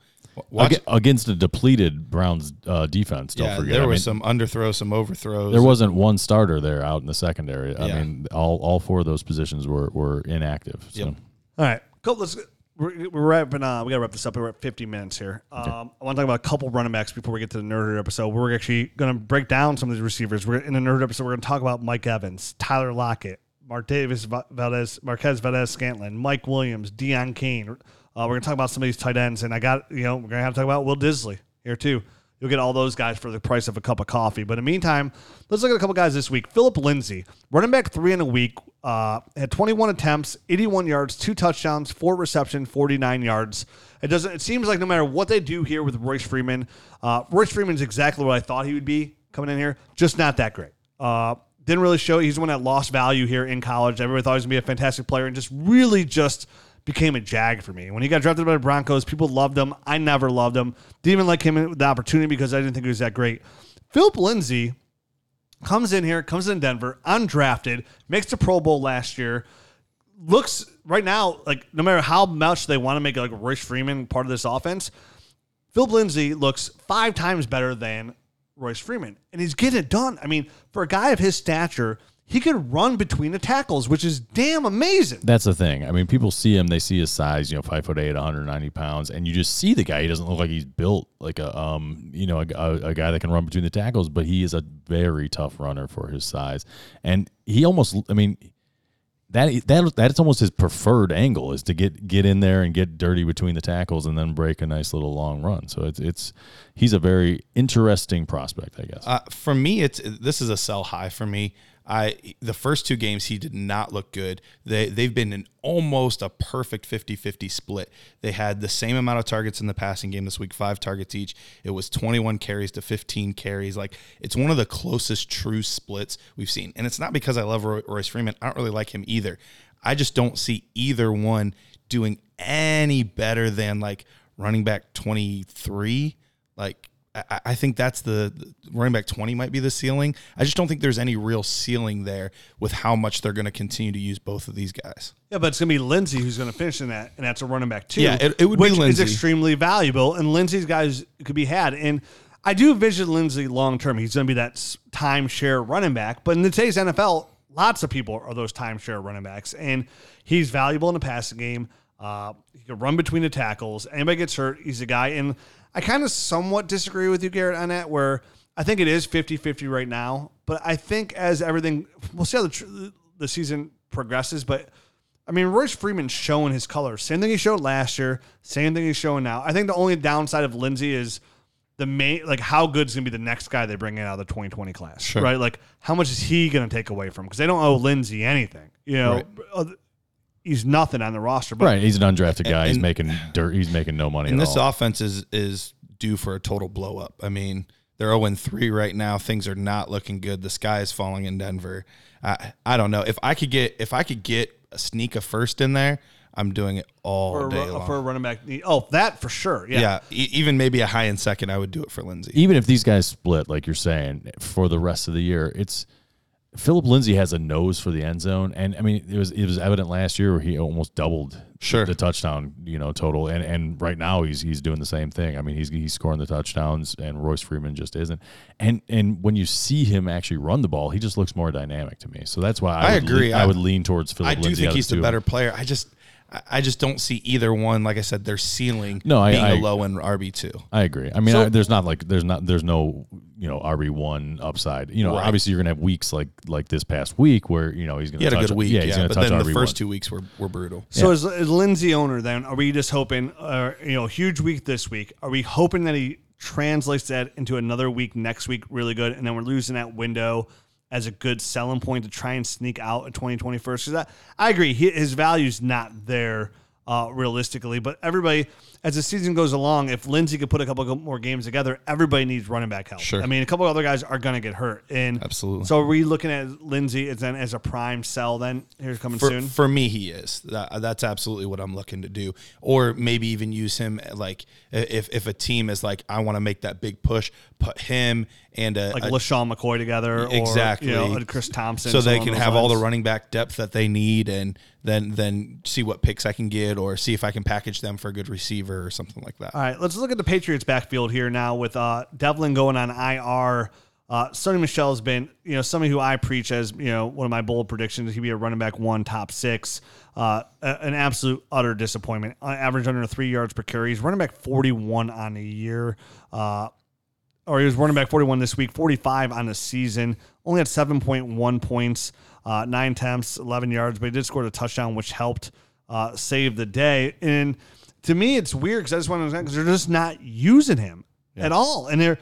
Watch, against a depleted Browns uh, defense. Don't yeah, forget. there I was mean, some underthrows, some overthrows. There wasn't one starter there out in the secondary. I Yeah. mean, all, all four of those positions were, were inactive. So. Yep. All right, cool. Let's we're, we're wrapping. Uh, we got to wrap this up. We're at 50 minutes here. Um, I want to talk about a couple running backs before we get to the nerd episode. We're actually going to break down some of these receivers. We're in the nerd episode. We're going to talk about Mike Evans, Tyler Lockett, Martavis Valdez, Marquez Valdes-Scantling, Mike Williams, Deon Cain. Uh, we're going to talk about some of these tight ends, and I got you know we're going to have to talk about Will Dissly here too. You'll get all those guys for the price of a cup of coffee. But in the meantime, let's look at a couple guys this week. Philip Lindsay, running back three in a week, uh, had 21 attempts, 81 yards, two touchdowns, four reception, 49 yards. It doesn't. It seems like no matter what they do here with Royce Freeman, uh, Royce Freeman's exactly what I thought he would be coming in here. Just not that great. Uh, didn't really show. He's the one that lost value here in college. Everybody thought he was gonna be a fantastic player, and just really just became a jag for me. When he got drafted by the Broncos, people loved him. I never loved him. Didn't even like him the opportunity because I didn't think he was that great. Philip Lindsay comes in here, comes in Denver, undrafted, makes the Pro Bowl last year. Looks right now like no matter how much they want to make like Royce Freeman part of this offense, Philip Lindsay looks five times better than Royce Freeman, and he's getting it done. I mean, for a guy of his stature, he could run between the tackles, which is damn amazing. That's the thing. I mean, people see him, they see his size, you know, five foot eight, 190 pounds, and you just see the guy. He doesn't look like he's built like a, um, you know, a, a, a guy that can run between the tackles, but he is a very tough runner for his size. And he almost, I mean, that that that's almost his preferred angle is to get get in there and get dirty between the tackles and then break a nice little long run. So it's it's he's a very interesting prospect, I guess. Uh, for me, it's this is a sell high for me. I the first two games he did not look good. They they've been in almost a perfect 50-50 split. They had the same amount of targets in the passing game this week, 5 targets each. It was 21 carries to 15 carries. Like it's one of the closest true splits we've seen. And it's not because I love Royce Freeman. I don't really like him either. I just don't see either one doing any better than like running back 23. Like I, I think that's the, the running back 20 might be the ceiling. I just don't think there's any real ceiling there with how much they're going to continue to use both of these guys. Yeah, but it's going to be Lindsay who's going to finish in that, and that's a running back too. Yeah, it- it would be which is extremely valuable, and Lindsay's guys could be had. And I do vision Lindsay long term. He's going to be that timeshare running back. But in today's NFL, lots of people are those timeshare running backs, and he's valuable in the passing game. Uh, he can run between the tackles. Anybody gets hurt, he's a guy. And I kind of somewhat disagree with you, Garrett, on that, where I think it is 50 50 right now. But I think as everything, we'll see how the, tr- the season progresses. But I mean, Royce Freeman's showing his colors. Same thing he showed last year. Same thing he's showing now. I think the only downside of Lindsay is the main, like how good's going to be the next guy they bring in out of the 2020 class, right? Like how much is he going to take away from? Because they don't owe Lindsay anything. You know, Right. He's nothing on the roster. But right, he's an undrafted guy. he's making dirt. He's making no money And at this all. offense is is due for a total blow up. I mean, they're 0 3 right now. Things are not looking good. The sky is falling in Denver. I I don't know. If I could get if I could get a sneak a first in there, I'm doing it all for, a, day long. for a running back, oh, that for sure. Yeah. yeah, e- even maybe a high in second, I would do it for Lindsay. even if these guys split, like you're saying, for the rest of the year, it's Philip Lindsay has a nose for the end zone, and I mean it was it was evident last year where he almost doubled Sure. the touchdown you know total, and and right now he's he's doing the same thing. I mean he's he's scoring the touchdowns, and Royce Freeman just isn't. And and when you see him actually run the ball, he just looks more dynamic to me. So that's why I, I agree. I, I- would lean towards Philip. I do Lindsay think he's the two. better player. I just I- I just don't see either one. Like I said, their ceiling No, I- being I- a low end RB two. I agree. I mean, So- I, there's not like there's not there's no you know RB one upside. You know, Right. obviously you're gonna have weeks like like this past week where you know he's gonna He had a touch, good week, Yeah, yeah. he's gonna but touch then the RB1. first two weeks were, were brutal. So as, as Lindsay owner, then are we just hoping, uh, you know, huge week this week? Are we hoping that he translates that into another week next week really good, and then we're losing that window as a good selling point to try and sneak out a 2021? Because I, I agree, he, his value's not there uh, realistically, but everybody. As the season goes along, if Lindsay could put a couple more games together, everybody needs running back help. Sure. I mean, a couple other guys are going to get hurt, and Absolutely. So, are we looking at Lindsay as then as a prime sell? Then here's coming for, soon. for me he is that, that's absolutely what i'm looking to do or maybe even use him like if if a team is like i want to make that big push put him and a, like a- LeSean McCoy together, exactly or you know, and Chris Thompson, so they can have all the running back depth that they need and then then see what picks i can get or see if i can package them for a good receiver or something like that All right, let's look at the Patriots backfield here now with uh, Develin going on IR. Uh, Sony Michel has been, you know, somebody who I preach as, you know, one of my bold predictions. He'd be a running back one, top six. Uh, a- an absolute utter disappointment. Uh, average under three yards per carry. He's running back 41 on the year. Uh, or he was running back 41 this week, 45 on the season. Only had 7.1 points, uh, nine attempts, 11 yards, but he did score a touchdown, which helped uh, save the day. And to me, it's weird because I just want to understand because they're just not using him at all. And they're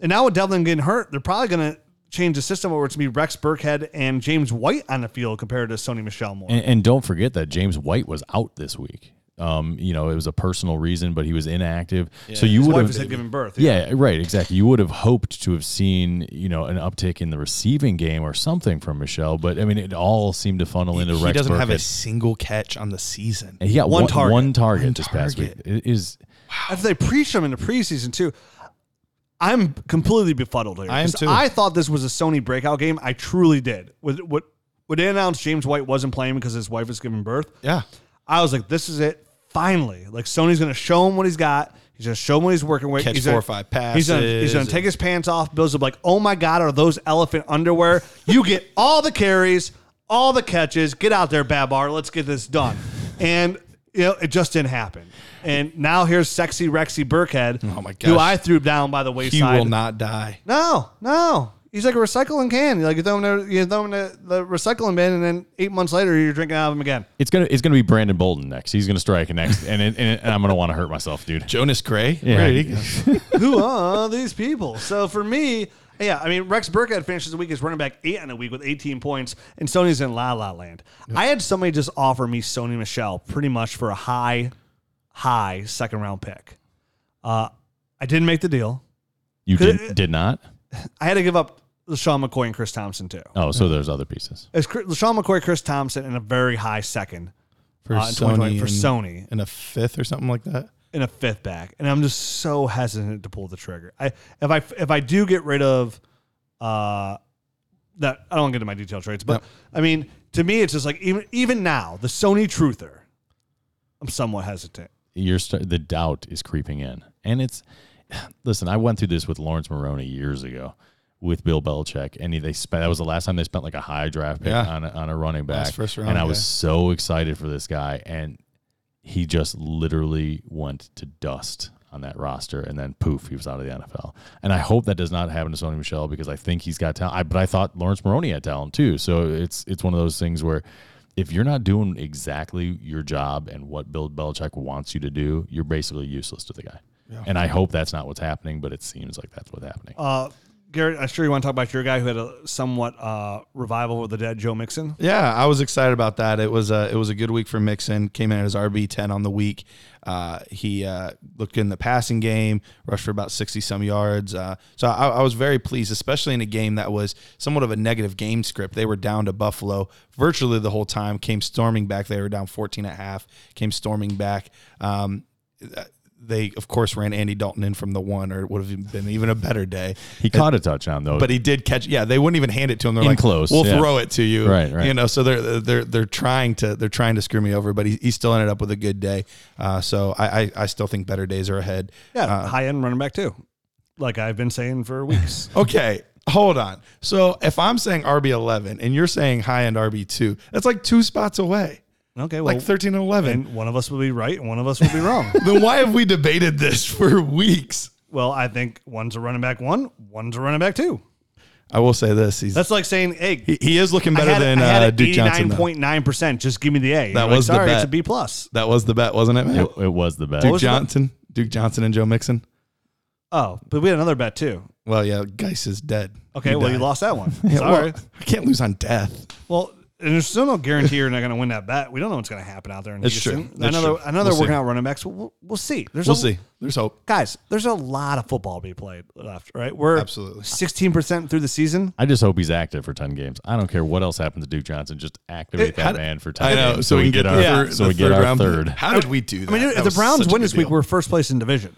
and now with Develin getting hurt, they're probably going to change the system where it's going to be Rex Burkhead and James White on the field compared to Sony Michel Moore. And, and don't forget that James White was out this week. Um, you know, it was a personal reason, but he was inactive. so you His would wife have had given birth. Yeah, right, exactly. You would have hoped to have seen, you know, an uptick in the receiving game or something from Michel, but I mean, it all seemed to funnel into he Rex doesn't have a single catch on the season And he got One one, target. one target One this past week. target. It is After they preached him in the preseason too, I'm completely befuddled here. I am 'Cause too. I thought this was a Sony breakout game. I truly did. With what when they announced James White wasn't playing because his wife was giving birth, yeah I was like, this is it. Finally, like Sony's going to show him what he's got. He's going to show him what he's working with. Catch he's four gonna, or five passes. He's going to passes. take his pants off. Bills will be like, oh my God, are those elephant underwear? You get all the carries, all the catches. Get out there, Babar. Let's get this done. And, you know, it just didn't happen. And now here's sexy Rexy Burkhead, Oh my who gosh. I threw down by the wayside. He will not die. No, no. He's like a recycling can. Like you throw him, in, you throw him in the, the recycling bin, and then eight months later, you're drinking out of him again. It's gonna it's gonna be Brandon Bolden next. He's gonna strike next, and it, and, it- and I'm gonna want to hurt myself, dude. Jonas Gray? Yeah. Where did he go? Who are these people? So for me, yeah, I mean, Rex Burkhead finishes the week as running back eight in a week with 18 points, and Sony's in La La Land. I had somebody just offer me Sony Michel pretty much for a high, high second round pick. Uh, I didn't make the deal. You Could- did did not. I had to give up LeSean McCoy and Chris Thompson too. Oh, so there's other pieces. It's Chris- LeSean McCoy, Chris Thompson, and a very high second For uh, in 2020 Sony. for and- Sony. In a fifth or something like that? in a fifth back, and I'm just so hesitant to pull the trigger. I if I if I do get rid of uh that I don't want to get into my detailed trades, but No. I mean to me it's just like even even now the Sony truther, I'm somewhat hesitant. You're st- the doubt is creeping in, and it's listen. I went through this with Laurence Maroney years ago with Bill Belichick, and he, they spent that was the last time they spent like a high draft pick Yeah. on a, on a running back. Last first round, and I was yeah. so excited for this guy, and he just literally went to dust on that roster, and then poof, he was out of the NFL. And I hope that does not happen to Sony Michel because I think he's got talent. I, but I thought Laurence Maroney had talent too. So it's it's one of those things where if you're not doing exactly your job and what Bill Belichick wants you to do, you're basically useless to the guy. And I hope that's not what's happening, but it seems like that's what's happening. Uh, Garrett, I'm sure you want to talk about your guy who had a somewhat uh, revival with the dead Joe Mixon. Yeah, I was excited about that. It was a it was a good week for Mixon. Came in as RB ten on the week. Uh, he uh, looked good in the passing game, rushed for about sixty some yards. Uh, so I, I was very pleased, especially in a game that was somewhat of a negative game script. They were down to Buffalo virtually the whole time. Came storming back. They were down fourteen at half. Came storming back. Um, they of course ran Andy Dalton in from the one, or it would have been even a better day. He caught a touchdown though. But he did catch. Yeah, they wouldn't even hand it to him. They're In like, close, We'll yeah. throw it to you. Right, right. You know, so they're they're they're trying to they're trying to screw me over, but he, he still ended up with a good day. Uh, so I, I I still think better days are ahead. Yeah, Uh, high end running back too, like I've been saying for weeks. okay. Hold on. So if I'm saying RB eleven and you're saying high end RB two, that's like two spots away, Okay, well, like thirteen and eleven. and one of us will be right and one of us will be wrong. then why have we debated this for weeks? well, I think one's a running back one, one's a running back two. I will say this: he's That's like saying, hey, he, he is looking I better had, than I had uh, an Duke Johnson. though. 89.9%. Just give me the A. That You're like, was the sorry, it's bet. a B plus. That was the bet, wasn't it? Man? it, it was the bet. Duke was the? Johnson, Duke Johnson, and Joe Mixon. Oh, but we had another bet too. Well, yeah, Geis is dead. Okay, He well, you died. lost that one. Yeah, Sorry. well, I can't lose on death. Well, and there's still no guarantee you're not going to win that bet. We don't know what's going to happen out there in It's Houston. true. That's another true. another We'll working see. out running backs. We'll, we'll, we'll see. There's We'll a, see. There's hope. guys. There's a lot of football to be played left. Right, we're Absolutely. 16 percent through the season. I just hope he's active for ten games. I don't care what else happens to Duke Johnson. Just activate It- that how- man for ten I know. games So we can get our the Yeah. third, so we get third our round. third. How did we do that? I mean, That if the Browns such a win good this week, we're first place in division.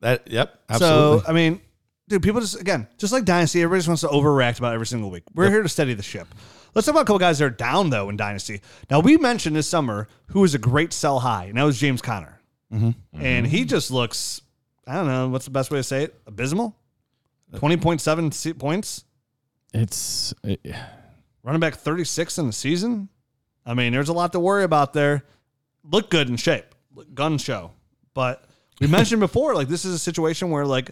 that. Yep. Absolutely. So I mean, dude, people just again, just like Dynasty, everybody just wants to overreact about every single week. We're here to steady the ship. Let's talk about a couple guys that are down though in Dynasty. Now we mentioned this summer who was a great sell high, and that was James Conner, Mm-hmm. and he just looks. I don't know what's the best way to say it. Abysmal. Twenty point seven points. It's it, Running back thirty six in the season. I mean, there's a lot to worry about there. Look good in shape, gun show. But we mentioned before, like this is a situation where like,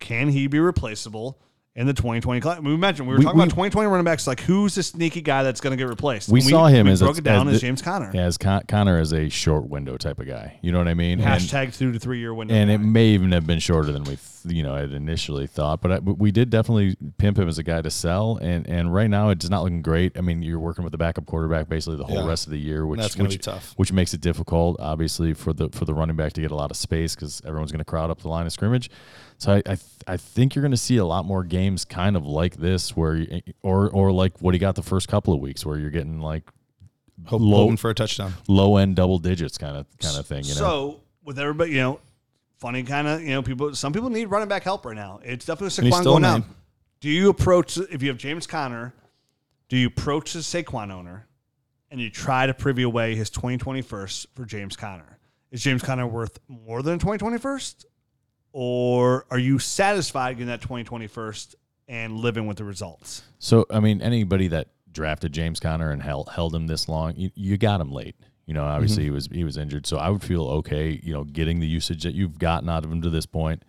can he be replaceable in the 2020 class? We mentioned we were We- talking we- about 2020 running backs. Like, who's the sneaky guy that's going to get replaced? we And saw him we as broke a, it down as, the- James Conner. as Con- Conner as a short window type of guy. You know what I mean? And- Hashtag two to three year window. and it may even have been shorter than we you know I had initially thought but, I, but we did definitely pimp him as a guy to sell and and right now it's not looking great i mean you're working with the backup quarterback basically the whole Yeah. rest of the year which That's gonna which, be tough. which makes it difficult obviously for the for the running back to get a lot of space because everyone's going to crowd up the line of scrimmage so I I, th- I think you're going to see a lot more games kind of like this where you, or or like what he got the first couple of weeks where you're getting like Hope, low- hoping for a touchdown. low end double digits kind of kind of thing you know So with everybody, you know, funny kind of, you know, people. Some people need running back help right now. It's definitely Saquon going down. Do you approach if you have James Conner? Do you approach the Saquon owner, and you try to privy away his 2020 first for James Conner? Is James Conner worth more than 2020 first, or are you satisfied getting that 2020 first and living with the results? So, I mean, anybody that drafted James Conner and held, held him this long, you, you got him late. You know, obviously he was he was injured, so I would feel okay. You know, getting the usage that you've gotten out of him to this point,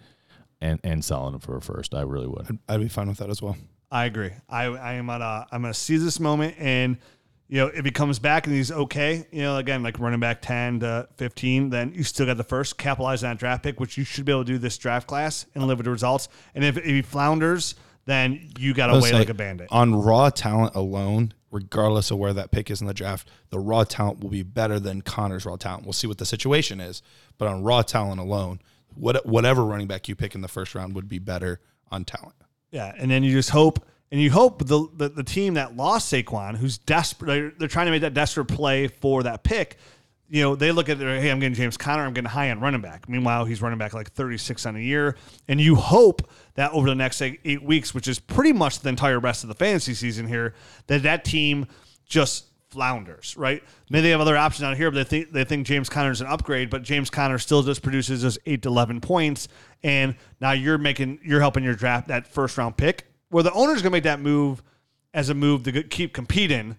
and and selling him for a first. I really would. I'd, I'd be fine with that as well. I agree. I, I am at a, I'm going to seize this moment and, you know, if he comes back and he's okay, you know, again, like running back 10 to 15, then you still got the first, capitalize on that draft pick, which you should be able to do this draft class and live with the results. And if, if he flounders, then you got to I'll wait like a bandit. On raw talent alone, regardless of where that pick is in the draft, the raw talent will be better than Conner's raw talent. We'll see what the situation is, but on raw talent alone, what, whatever running back you pick in the first round would be better on talent. Yeah, and then you just hope, and you hope the the, the team that lost Saquon, who's desperate, they're, they're trying to make that desperate play for that pick. You know, they look at their, hey, I'm getting James Conner, I'm getting high end running back. Meanwhile, he's running back like 36 on a year, and you hope that over the next eight weeks, which is pretty much the entire rest of the fantasy season here, that that team just flounders, right? Maybe they have other options out here, but they think they think James Conner is an upgrade, but James Conner still just produces those eight to eleven points, and now you're making you're helping your draft that first round pick, where the owner's gonna make that move as a move to keep competing.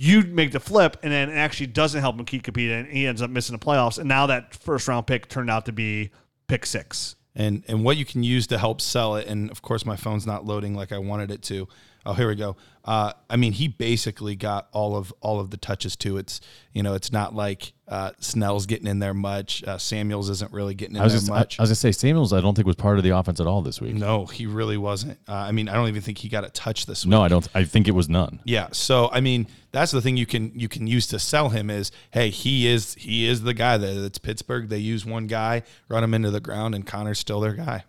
You make the flip, and then it actually doesn't help him keep competing, and he ends up missing the playoffs. And now that first round pick turned out to be pick six. and and what you can use to help sell it. And of course, my phone's not loading like I wanted it to. Oh, here we go. Uh, I mean, he basically got all of all of the touches too. It's you know, it's not like uh, Snell's getting in there much. Uh, Samuels isn't really getting in there just, I, I was gonna say Samuels. I don't think was part of the offense at all this week. no, he really wasn't. Uh, I mean, I don't even think he got a touch this week. No, I don't. I think it was none. Yeah. So I mean, that's the thing you can you can use to sell him is, hey, he is he is the guy that it's Pittsburgh. They use one guy, run him into the ground, and Conner's still their guy.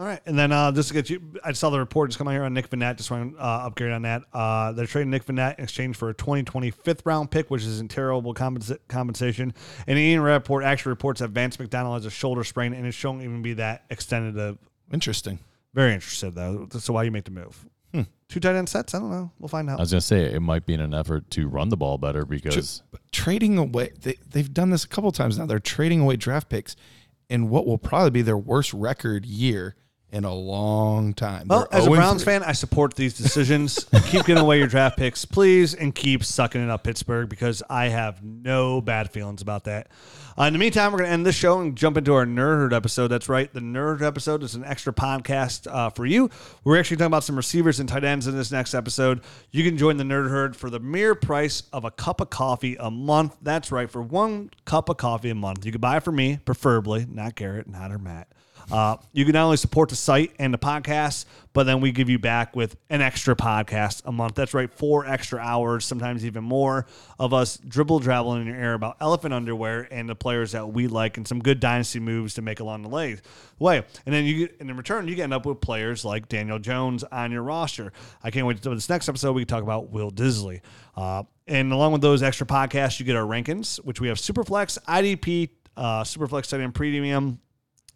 All right, and then uh, just to get you, I saw the report just come out here on Nick Vannett. Just want to uh, upgrade on that. Uh, they're trading Nick Vannett in exchange for a 2020 fifth round pick, which is in terrible compensa- compensation. And Ian Rapoport actually reports that Vance McDonald has a shoulder sprain and it's shown to even be that extended. To, Interesting. very interested though. So why you make the move? Two tight end sets? I don't know. We'll find out. I was gonna say it might be in an effort to run the ball better because But trading away, they, they've done this a couple times now. They're trading away draft picks in what will probably be their worst record year in a long time. Well, They're as a 0 Browns 3. fan, I support these decisions. keep giving away your draft picks, please, and keep sucking it up, Pittsburgh, because I have no bad feelings about that. Uh, in the meantime, we're going to end this show and jump into our Nerd Herd episode. That's right. The Nerd episode is an extra podcast uh, for you. We're actually talking about some receivers and tight ends in this next episode. You can join the Nerd Herd for the mere price of a cup of coffee a month. That's right. For one cup of coffee a month, you can buy it for me, preferably, not Garrett, not her Matt. Uh, you can not only support the site and the podcast, but then we give you back with an extra podcast a month. That's right, four extra hours, sometimes even more, of us dribble traveling in your air about elephant underwear and the players that we like, and some good dynasty moves to make along the way. And then you, and in return, you end up with players like Daniel Jones on your roster. I can't wait to do this next episode. We can talk about Will Dissly. Uh, and along with those extra podcasts, you get our rankings, which we have Superflex, IDP, uh, Superflex End Premium,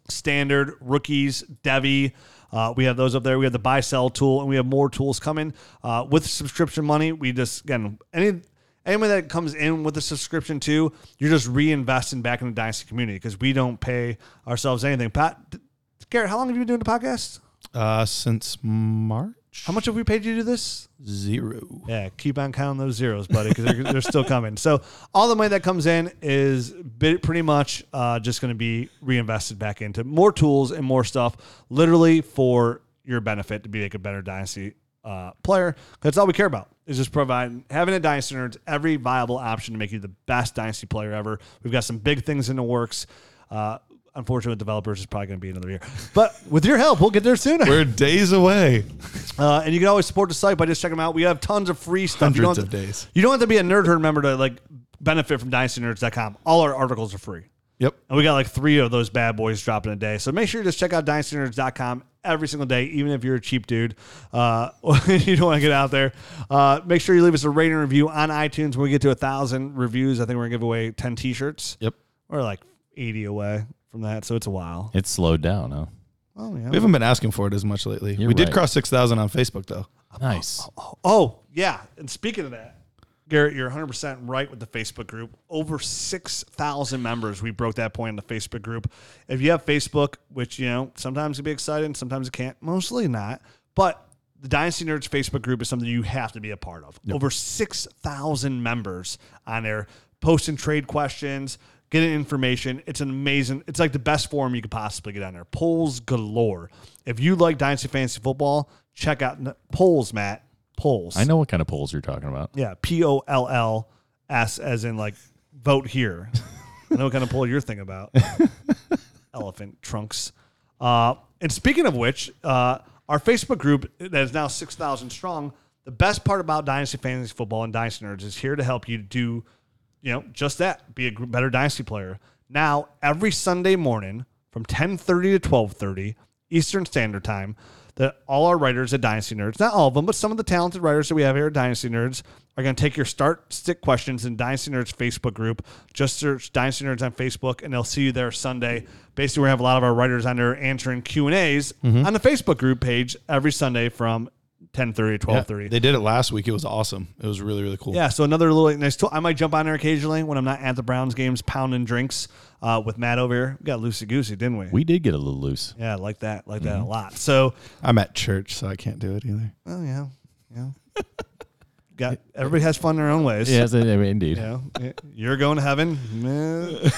standard rookies devy uh, we have those up there. We have the buy sell tool and we have more tools coming uh, with subscription money. We just again any anyone that comes in with a subscription too you're just reinvesting back in the dynasty community because we don't pay ourselves anything. Pat garrett how long have you been doing the podcast? Uh, since March, how much have we paid you to do this zero. yeah, keep on counting those zeros, buddy, because they're, they're still coming. So all the money that comes in is pretty much uh, just going to be reinvested back into more tools and more stuff, literally for your benefit to be like a better dynasty uh, player. That's all we care about is just providing having a dynasty nerds every viable option to make you the best dynasty player ever. We've got some big things in the works. Uh, unfortunately, with developers, it's probably going to be another year, but with your help, we'll get there sooner. We're days away. Uh, and you can always support the site by just checking them out. We have tons of free stuff. you Hundreds don't of have to- days. You don't have to be a nerd herd member to like benefit from dynastynerds.com. All our articles are free. Yep. And we got like three of those bad boys dropping a day. So make sure you just check out dynastynerds.com every single day, even if you're a cheap dude. Uh, you don't want to get out there. Uh, make sure you leave us a rating review on iTunes. When we get to a thousand reviews, I think we're going to give away 10 t shirts. Yep. We're like 80 away from that. So it's a while. it's slowed down. Huh? Oh, yeah. We haven't been asking for it as much lately. You're we did right. cross six thousand on Facebook though. Nice. Oh, oh, oh, oh yeah. And speaking of that, Garrett, you're 100% right with the Facebook group. Over 6,000 members. We broke that point in the Facebook group. If you have Facebook, which, you know, sometimes it can be exciting, sometimes it can't, mostly not. But the Dynasty Nerds Facebook group is something you have to be a part of. Over 6,000 members on there posting trade questions, getting information. It's an amazing, it's like the best forum you could possibly get on there. Polls galore. If you like Dynasty Fantasy Football, check out polls, Matt. Polls. I know what kind of polls you're talking about. Yeah, P O L L S, as in like vote here. I know what kind of poll you're thinking about. Elephant trunks. Uh, and speaking of which, uh, our Facebook group that is now six thousand strong. The best part about Dynasty Fantasy Football and Dynasty Nerds is here to help you do, you know, just that. Be a better Dynasty player. Now every Sunday morning from ten thirty to twelve thirty Eastern Standard Time that all our writers at Dynasty Nerds, not all of them, but some of the talented writers that we have here at Dynasty Nerds are going to take your start stick questions in Dynasty Nerds Facebook group. Just search Dynasty Nerds on Facebook, and they'll see you there Sunday. Basically, we have a lot of our writers on there answering Q and A's mm-hmm. on the Facebook group page every Sunday from ten thirty to Yeah, twelve thirty. they did it last week. It was awesome. It was really really cool. Yeah, so another little nice tool. I might jump on there occasionally when I'm not at the Browns games, pounding drinks uh, with Matt over here. We got loosey goosey, didn't we? We did get a little loose. yeah, like that, like that a lot. So I'm at church, so I can't do it either. Oh yeah, yeah. Got everybody has fun in their own ways. Yes, indeed. You know, you're going to heaven.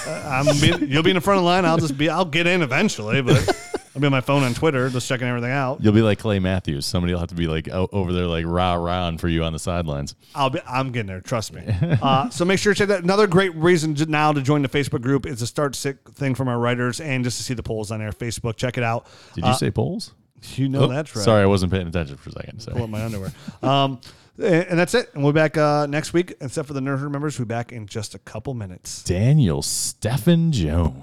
I'm be, you'll be in the front of the line. I'll just be. I'll get in eventually, but I'll be on my phone on Twitter, just checking everything out. You'll be like Clay Matthews. Somebody will have to be like o- over there, like rah rah for you on the sidelines. I'll be. I'm getting there. Trust me. Uh, so make sure to check that. Another great reason to, now to join the Facebook group is the start sick thing from our writers and just to see the polls on there. Facebook, check it out. Did you Uh, say polls? You know that's right. Sorry, I wasn't paying attention for a second. pull Sorry. up my underwear. Um, and and that's it. And we'll be back uh, next week. Except for the Nerd members, we'll be back in just a couple minutes. Daniel Stephen Jones.